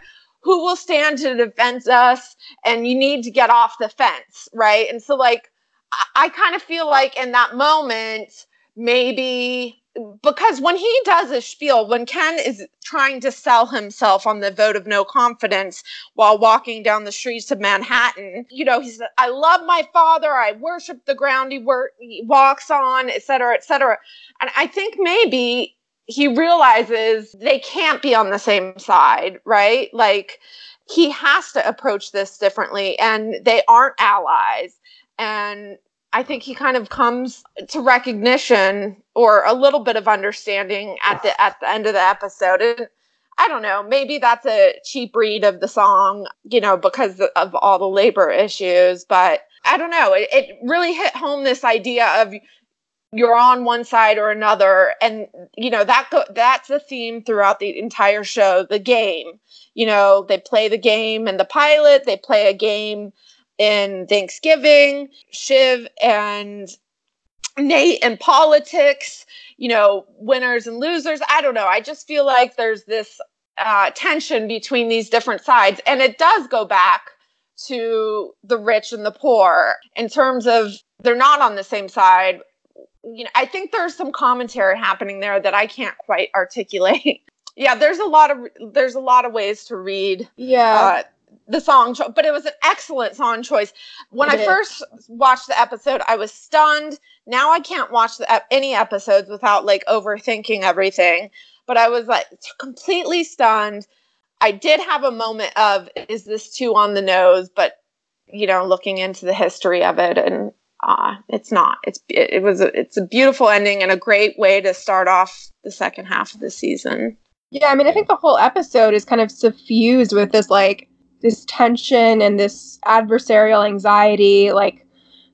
Who will stand to defend us? And you need to get off the fence, right? And so, like, I, I kind of feel like in that moment, maybe because when he does a spiel, when Ken is trying to sell himself on the vote of no confidence while walking down the streets of Manhattan, you know, he said, I love my father, I worship the ground he, wor- he walks on, et cetera, et cetera. And I think maybe he realizes they can't be on the same side, right? Like, he has to approach this differently, and they aren't allies. And I think he kind of comes to recognition or a little bit of understanding at the at the end of the episode. And I don't know, maybe that's a cheap read of the song, you know, because of all the labor issues. But I don't know. It, it really hit home this idea of you're on one side or another, and you know that go- that's a theme throughout the entire show. The game, you know, they play the game in the pilot. They play a game in Thanksgiving, Shiv and Nate in politics, you know, winners and losers. I don't know. I just feel like there's this uh, tension between these different sides. And it does go back to the rich and the poor in terms of they're not on the same side. You know, I think there's some commentary happening there that I can't quite articulate. yeah, there's a lot of there's a lot of ways to read Yeah. uh, the song, cho- but it was an excellent song choice. When It I is. first watched the episode, I was stunned. Now I can't watch the, ep- any episodes without like overthinking everything. But I was like completely stunned. I did have a moment of, is this too on the nose? But you know, looking into the history of it, and uh, it's not. It's it, it was a, it's a beautiful ending and a great way to start off the second half of the season. Yeah, I mean, I think the whole episode is kind of suffused with this like this tension and this adversarial anxiety. Like,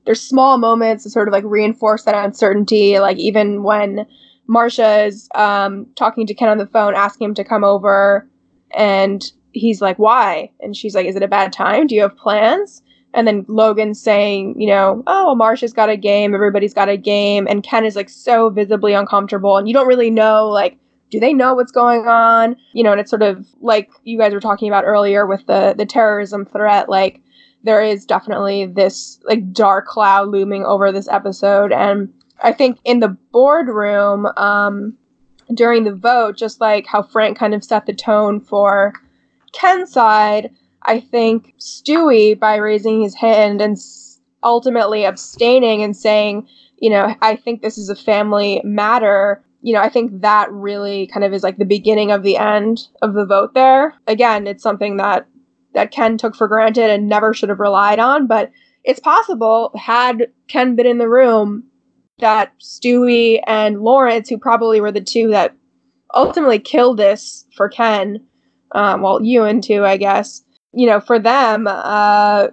there's small moments to sort of like reinforce that uncertainty. Like, even when Marcia is um, talking to Ken on the phone, asking him to come over, and he's like, "Why?" And she's like, "Is it a bad time? Do you have plans?" And then Logan saying, you know, oh, Marcia's got a game, everybody's got a game, and Ken is like so visibly uncomfortable, and you don't really know like do they know what's going on? You know and it's sort of like you guys were talking about earlier with the the terrorism threat like there is definitely this like dark cloud looming over this episode. And i think in the boardroom um during the vote just like how frank kind of set the tone for ken's side i think stewy by raising his hand and ultimately abstaining and saying you know i think this is a family matter you know, I think that really kind of is like the beginning of the end of the vote there. Again, it's something that that Ken took for granted and never should have relied on, but it's possible had Ken been in the room that Stewy and Lawrence, who probably were the two that ultimately killed this for Ken, um, well, Ewan too, I guess. You know, for them, uh,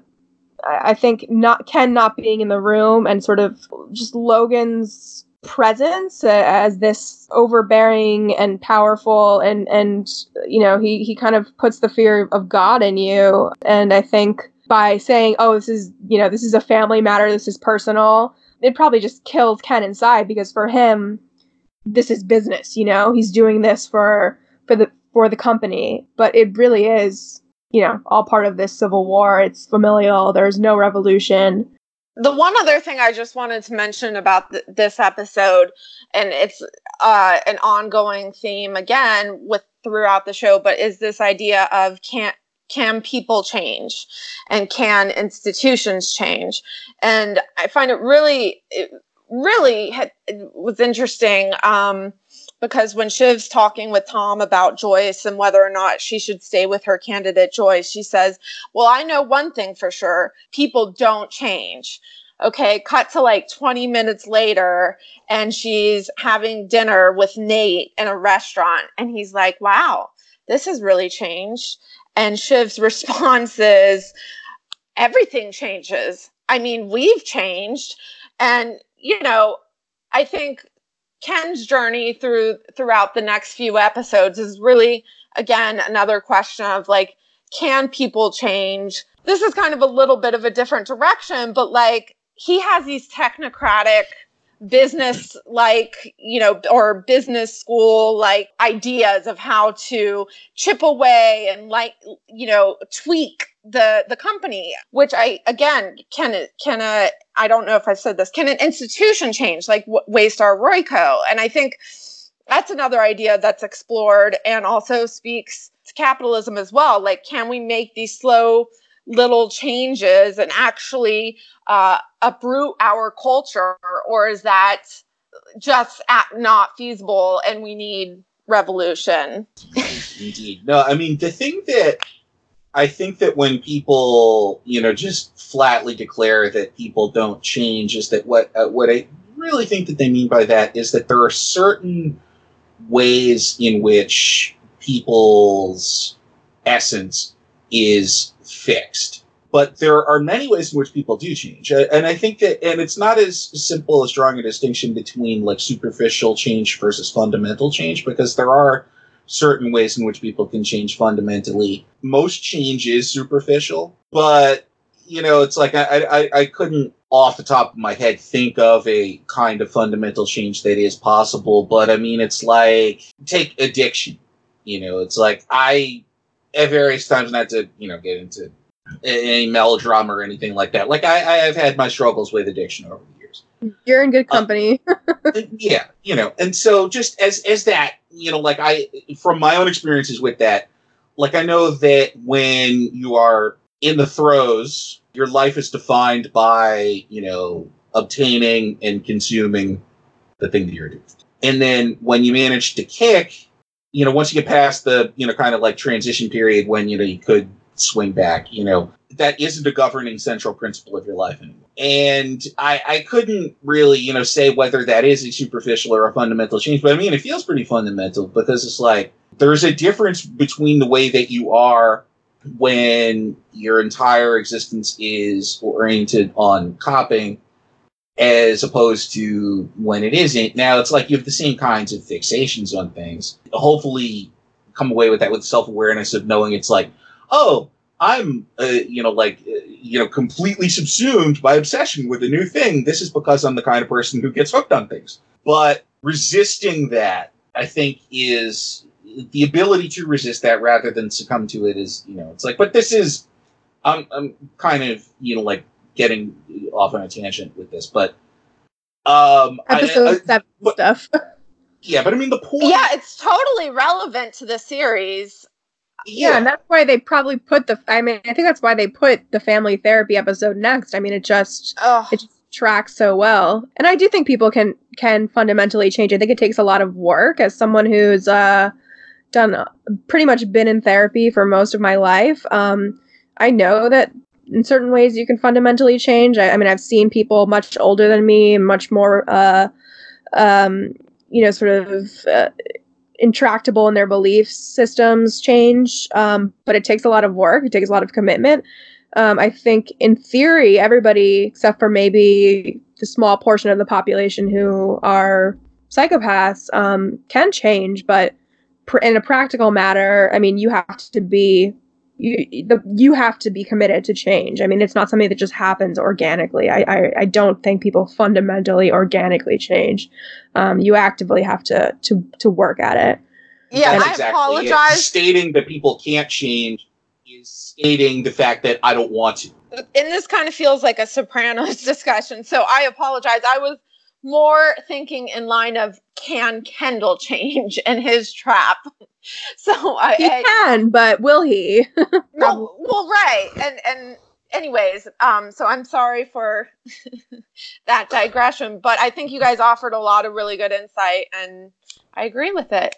I think not Ken not being in the room and sort of just Logan's presence uh, as this overbearing and powerful and and you know he he kind of puts the fear of God in you and I think by saying oh this is you know this is a family matter this is personal it probably just kills Ken inside because for him, this is business. You know, he's doing this for for the for the company, but it really is, you know, all part of this civil war. It's familial. There's no revolution. The one other thing I just wanted to mention about th- this episode, and it's uh, an ongoing theme again with throughout the show, but is this idea of can't can people change and can institutions change and i find it really it really had, it was interesting um, because when shiv's talking with tom about joyce and whether or not she should stay with her candidate joyce she says well i know one thing for sure people don't change okay cut to like 20 minutes later and she's having dinner with nate in a restaurant and he's like wow this has really changed and Shiv's response is everything changes. I mean, we've changed. And, you know, I think Ken's journey through throughout the next few episodes is really again another question of like can people change? This is kind of a little bit of a different direction, but like he has these technocratic business like you know or business school like ideas of how to chip away and like you know tweak the the company which i again can can a i don't know if i've said this can an institution change like waystar royco and i think that's another idea that's explored and also speaks to capitalism as well like can we make these slow little changes and actually uh, uproot our culture, or is that just not feasible and we need revolution? Indeed. No, I mean, the thing that I think that when people, you know, just flatly declare that people don't change is that what uh, what I really think that they mean by that is that there are certain ways in which people's essence is fixed. But there are many ways in which people do change. And I think that, and it's not as simple as drawing a distinction between like superficial change versus fundamental change, because there are certain ways in which people can change fundamentally. Most change is superficial, but you know, it's like I, I, I couldn't off the top of my head think of a kind of fundamental change that is possible. But I mean, it's like take addiction. You know, it's like I at various times, not to you know get into any melodrama or anything like that. Like I, I have had my struggles with addiction over the. You're in good uh, company. Uh, yeah, you know, and so just as as that, you know, like I from my own experiences with that, like I know that when you are in the throes, your life is defined by you know obtaining and consuming the thing that you're doing. And then when you manage to kick, you know, once you get past the, you know, kind of like transition period when, you know, you could swing back, you know, that isn't a governing central principle of your life anymore. And I, I couldn't really, you know, say whether that is a superficial or a fundamental change, but I mean, it feels pretty fundamental because it's like there's a difference between the way that you are when your entire existence is oriented on copying as opposed to when it isn't. Now it's like you have the same kinds of fixations on things. Hopefully, come away with that with self awareness of knowing it's like, oh, I'm, uh, you know, like, uh, you know, completely subsumed by obsession with a new thing. This is because I'm the kind of person who gets hooked on things. But resisting that, I think, is the ability to resist that rather than succumb to it is, you know, it's like, but this is, I'm, I'm kind of, you know, like getting off on a tangent with this, but um, episode I, I, seven but, stuff. Yeah, but I mean the point. Yeah, it's totally relevant to the series. Yeah. yeah, and that's why they probably put the. I mean, I think that's why they put the family therapy episode next. I mean, it just Ugh. it just tracks so well, and I do think people can can fundamentally change. I think it takes a lot of work as someone who's uh done pretty much been in therapy for most of my life. Um, I know that in certain ways you can fundamentally change. I, I mean, I've seen people much older than me, much more, uh, um, you know, sort of uh, intractable in their belief systems change. Um, but it takes a lot of work. It takes a lot of commitment. Um, I think, in theory, everybody except for maybe the small portion of the population who are psychopaths um, can change. But pr- in a practical matter, I mean, you have to be you the, you have to be committed to change. I mean, it's not something that just happens organically. I I, I don't think people fundamentally organically change. Um, you actively have to to to work at it. Yeah, That's I exactly it. apologize. Stating that people can't change is stating the fact that I don't want to. and this kind of feels like a Sopranos discussion, so I apologize. I was more thinking in line of can Kendall change in his trap. So I, He I can, but will he? well, well, right, and and anyways, um, so I'm sorry for that digression, but I think you guys offered a lot of really good insight, and I agree with it.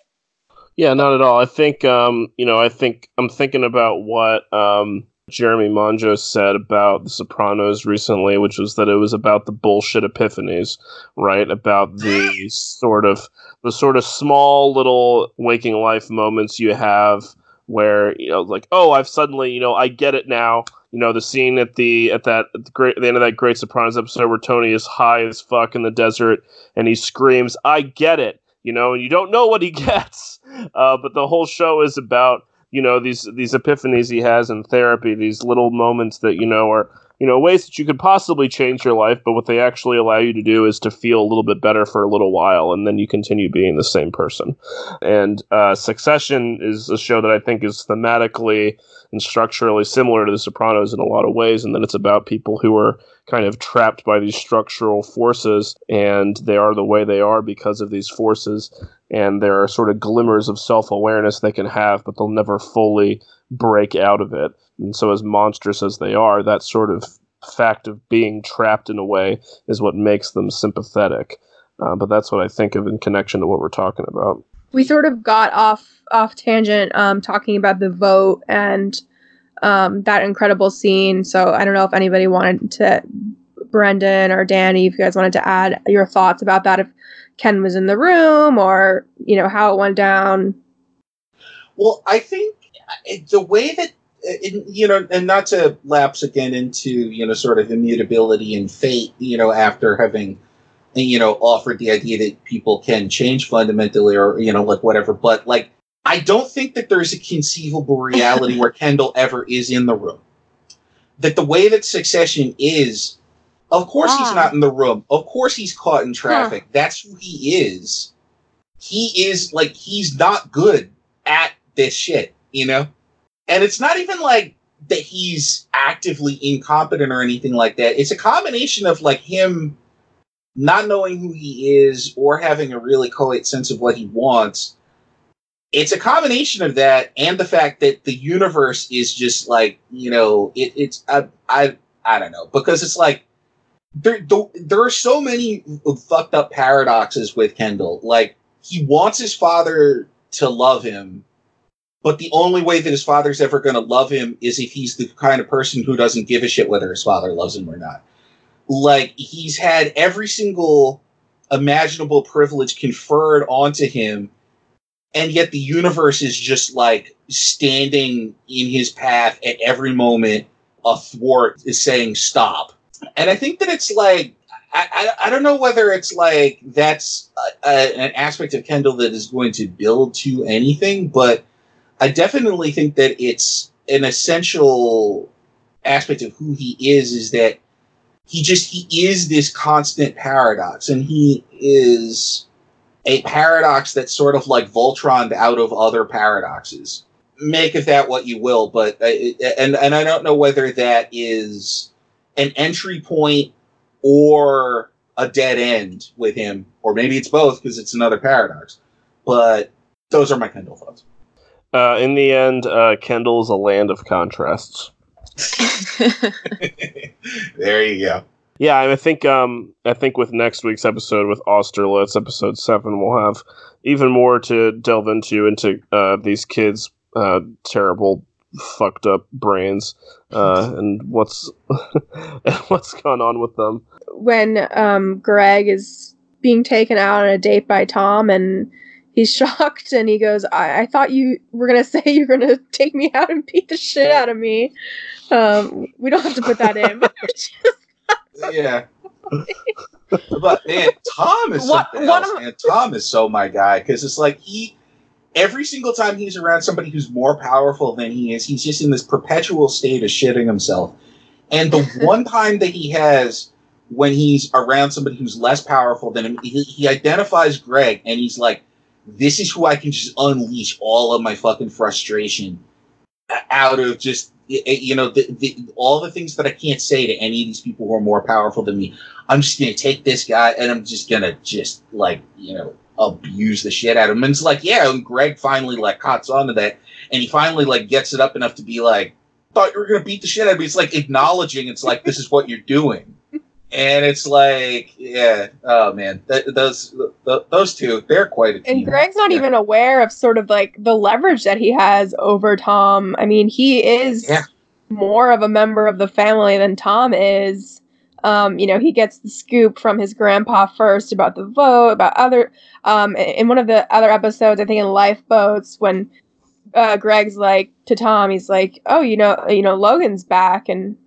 Yeah, not at all. I think um, you know, I think I'm thinking about what um Jeremy Monjo said about The Sopranos recently, which was that it was about the bullshit epiphanies, right? About the sort of the sort of small little waking life moments you have where you know, like, oh, I've suddenly, you know, I get it now. You know, the scene at the at that at the great the end of that Great Sopranos episode where Tony is high as fuck in the desert and he screams, "I get it." You know, and you don't know what he gets, uh, but the whole show is about you know these these epiphanies he has in therapy these little moments that you know are you know ways that you could possibly change your life but what they actually allow you to do is to feel a little bit better for a little while and then you continue being the same person. And uh, succession is a show that i think is thematically and structurally similar to the sopranos in a lot of ways and then it's about people who are kind of trapped by these structural forces and they are the way they are because of these forces and there are sort of glimmers of self-awareness they can have but they'll never fully break out of it and so as monstrous as they are that sort of fact of being trapped in a way is what makes them sympathetic uh, but that's what i think of in connection to what we're talking about we sort of got off off tangent um, talking about the vote and um, that incredible scene. So I don't know if anybody wanted to, Brendan or Danny, if you guys wanted to add your thoughts about that, if Ken was in the room or you know how it went down. Well, I think it, the way that you know, and not to lapse again into you know sort of immutability and fate, you know, after having you know offered the idea that people can change fundamentally or you know like whatever, but like I don't think that there's a conceivable reality where Kendall ever is in the room. That the way that Succession is, of course he's Ah. not in the room. Of course he's caught in traffic. That's who he is. He is like he's not good at this shit, you know? And it's not even like that he's actively incompetent or anything like that. It's a combination of like him not knowing who he is or having a really coherent sense of what he wants. It's a combination of that and the fact that the universe is just like, you know, it, it's I, I I don't know because it's like there there are so many fucked up paradoxes with Kendall. Like he wants his father to love him, but the only way that his father's ever going to love him is if he's the kind of person who doesn't give a shit whether his father loves him or not. Like he's had every single imaginable privilege conferred onto him, and yet the universe is just like standing in his path at every moment. Athwart is saying stop, and I think that it's like I, I, I don't know whether it's like that's a, a, an aspect of Kendall that is going to build to anything, but I definitely think that it's an essential aspect of who he is is that he just he is this constant paradox and he is a paradox that's sort of like Voltron out of other paradoxes. Make of that what you will, but uh, and and I don't know whether that is an entry point or a dead end with him, or maybe it's both because it's another paradox. But those are my Kendall thoughts. Uh, in the end uh, kendall is a land of contrasts there you go. Yeah, I think um I think with next week's episode with Austerlitz, episode seven, we'll have even more to delve into into uh, these kids' uh, terrible, fucked up brains uh, and what's and what's gone on with them. when um, Greg is being taken out on a date by Tom and he's shocked and he goes, I, I thought you were going to say you were going to take me out and beat the shit out of me. Um, we don't have to put that in. Yeah. but man, Tom is What- something one else. of- man. Tom is so my guy because it's like he, every single time he's around somebody who's more powerful than he is, he's just in this perpetual state of shitting himself. And the one time that he has when he's around somebody who's less powerful than him, he, he identifies Greg and he's like, this is who I can just unleash all of my fucking frustration out of just eh, you know the, the, all the things that I can't say to any of these people who are more powerful than me. I'm just gonna take this guy and I'm just gonna just like you know abuse the shit out of him. And it's like yeah, and Greg finally like cots onto that, and he finally like gets it up enough to be like, thought you were gonna beat the shit out of me. It's like acknowledging it's like this is what you're doing and it's like, yeah, oh man, th- those th- those two, they're quite a team. And Greg's not yeah. even aware of sort of like the leverage that he has over Tom. I mean, he is yeah. more of a member of the family than Tom is. Um, you know, he gets the scoop from his grandpa first about the vote, about other. Um, in one of the other episodes, I think in Lifeboats, when uh, Greg's like to Tom, he's like, "Oh, you know, you know, Logan's back," and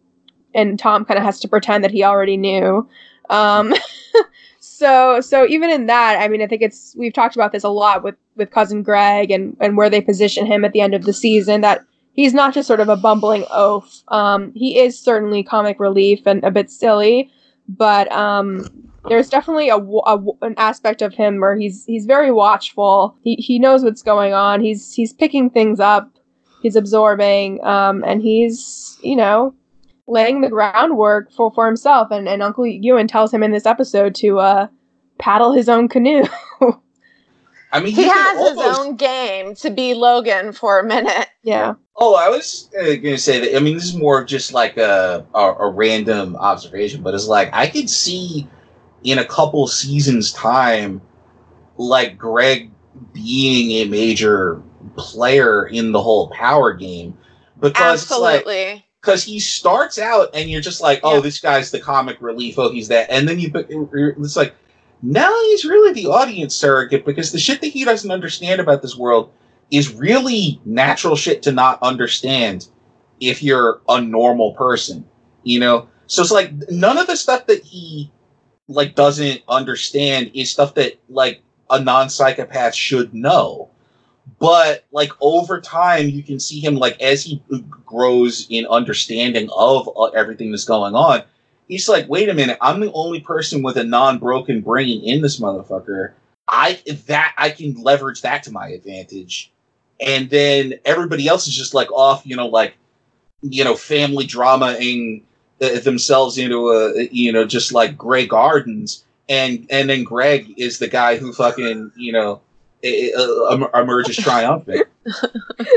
and Tom kind of has to pretend that he already knew. Um, so so even in that, I mean, I think it's we've talked about this a lot with with cousin Greg and and where they position him at the end of the season that he's not just sort of a bumbling oaf. Um, he is certainly comic relief and a bit silly, but um, there's definitely a, a, an aspect of him where he's he's very watchful. He he knows what's going on. He's he's picking things up. He's absorbing, um, and he's you know laying the groundwork for, for himself. And, and Uncle Ewan tells him in this episode to uh, paddle his own canoe. I mean, he has almost... his own game to be Logan for a minute. Yeah. Oh, I was uh, going to say that. I mean, this is more of just like a, a, a random observation, but it's like I could see in a couple seasons' time, like Greg being a major player in the whole power game because Absolutely. it's like because he starts out and you're just like, oh, yeah. this guy's the comic relief. Oh, he's that, and then you put it's like, now he's really the audience surrogate because the shit that he doesn't understand about this world is really natural shit to not understand if you're a normal person, you know. So it's like none of the stuff that he like doesn't understand is stuff that like a non psychopath should know but like over time you can see him like as he grows in understanding of uh, everything that's going on he's like wait a minute i'm the only person with a non-broken brain in this motherfucker. I that i can leverage that to my advantage. And then everybody else is just like off you know like you know family dramaing uh, themselves into a you know just like grey gardens. And and then greg is the guy who fucking you know it, uh, emerges triumphant.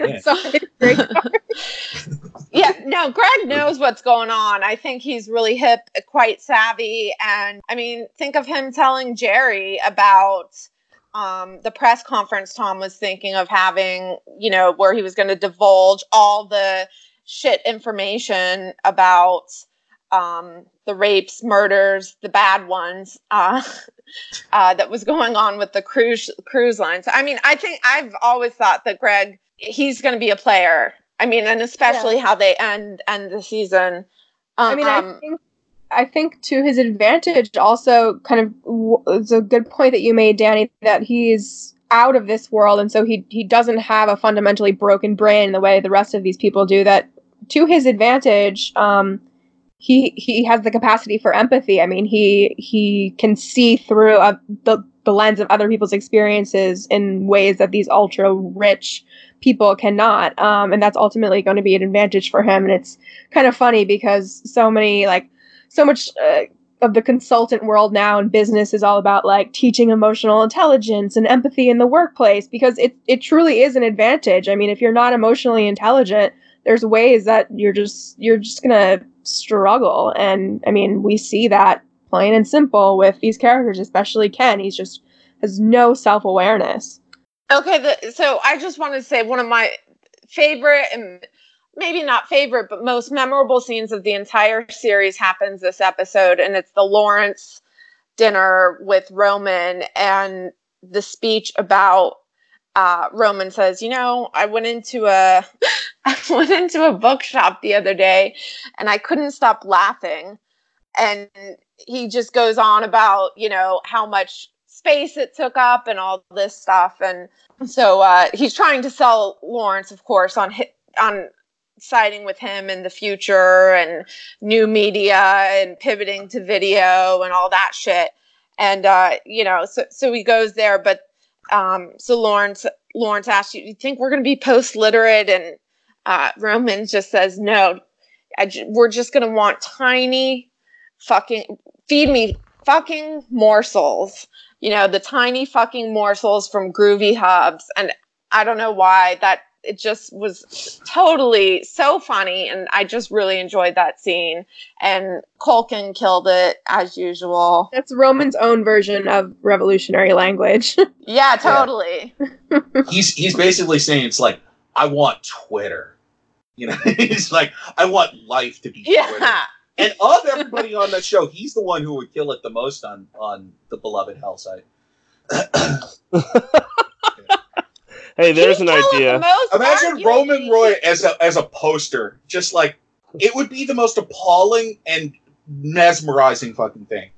yeah. Sorry, yeah, no, Greg knows what's going on. I think he's really hip, quite savvy, and I mean, think of him telling Gerri about um, the press conference Tom was thinking of having, you know, where he was going to divulge all the shit information about um, the rapes, murders, the bad ones uh, uh, that was going on with the cruise cruise lines. I mean, I think I've always thought that Greg he's going to be a player. I mean, and especially yeah. how they end end the season. Um, I mean, I um, think I think to his advantage, also kind of it's a good point that you made, Danny, that he's out of this world, and so he he doesn't have a fundamentally broken brain the way the rest of these people do. That to his advantage. Um, he he has the capacity for empathy. I mean, he he can see through uh, the the lens of other people's experiences in ways that these ultra rich people cannot. Um, and that's ultimately going to be an advantage for him. And it's kind of funny because so many like so much. Uh, of the consultant world now and business is all about like teaching emotional intelligence and empathy in the workplace because it it truly is an advantage. I mean, if you're not emotionally intelligent, there's ways that you're just you're just going to struggle. And I mean, we see that plain and simple with these characters, especially Ken. He's just has no self awareness. Okay, the, so I just want to say one of my favorite and maybe not favorite, but most memorable scenes of the entire series happens this episode, and it's the Lawrence dinner with Roman and the speech about uh, Roman says, you know, I went into a I went into a bookshop the other day and I couldn't stop laughing. And he just goes on about, you know, how much space it took up and all this stuff. And so uh, he's trying to sell Lawrence, of course, on hi- on siding with him in the future and new media and pivoting to video and all that shit. And uh, you know, so so he goes there, but um, so Lawrence Lawrence asks you, "You think we're going to be post literate?" And uh, Roman just says, "No, I j- we're just going to want tiny fucking feed me fucking morsels." You know, the tiny fucking morsels from Groovy Hubs, and I don't know why that it just was totally so funny and I just really enjoyed that scene and Culkin killed it as usual. That's Roman's own version of revolutionary language. Yeah, totally. he's he's basically saying it's like I want Twitter. You know, he's like I want life to be Twitter. Yeah. And of everybody on that show, he's the one who would kill it the most on on the beloved hell site. Hey, there's He'd an idea. the most, Imagine arguably. Roman Roy as a as a poster, just like it would be the most appalling and mesmerizing fucking thing.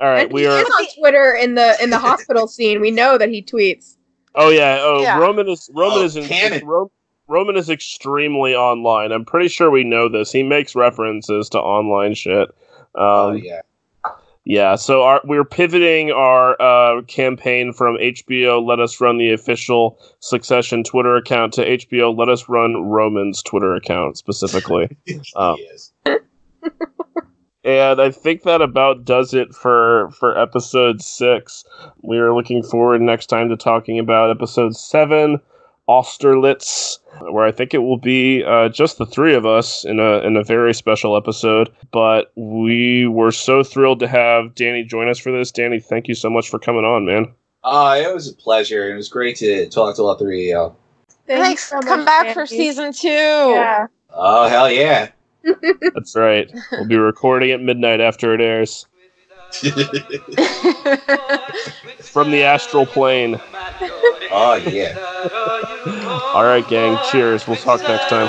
All right, and we he are. is on Twitter in the in the hospital scene. We know that he tweets. Oh yeah. Oh, Yeah. Roman is Roman Oh, is in, canon. Ro- Roman is extremely online. I'm pretty sure we know this. He makes references to online shit. Um, Oh yeah. Yeah, so our, we're pivoting our uh, campaign from HBO Let Us Run the official Succession Twitter account to HBO Let Us Run Roman's Twitter account specifically. Oh. He and I think that about does it for for episode six. We are looking forward next time to talking about episode seven, Austerlitz, where I think it will be uh, just the three of us in a in a very special episode. But we were so thrilled to have Danny join us for this. Danny, thank you so much for coming on, man. Uh, it was a pleasure. It was great to talk to all three of y'all. Thank Thanks. so Come much, back for season two. Yeah. Oh hell yeah! That's right. We'll be recording at midnight after it airs from the astral plane. oh yeah. All right, gang. Cheers. We'll talk next time.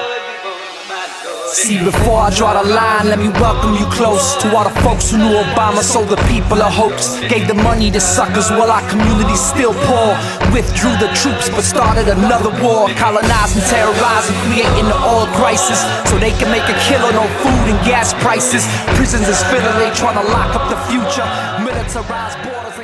See, before I draw the line, let me welcome you close to all the folks who knew Obama sold the people a hoax. Gave the money to suckers while our community still poor. Withdrew the troops but started another war. Colonizing, terrorizing, creating the oil crisis. So they can make a killing on food and gas prices. Prisons is filling, they trying to lock up the future. Militarized borders.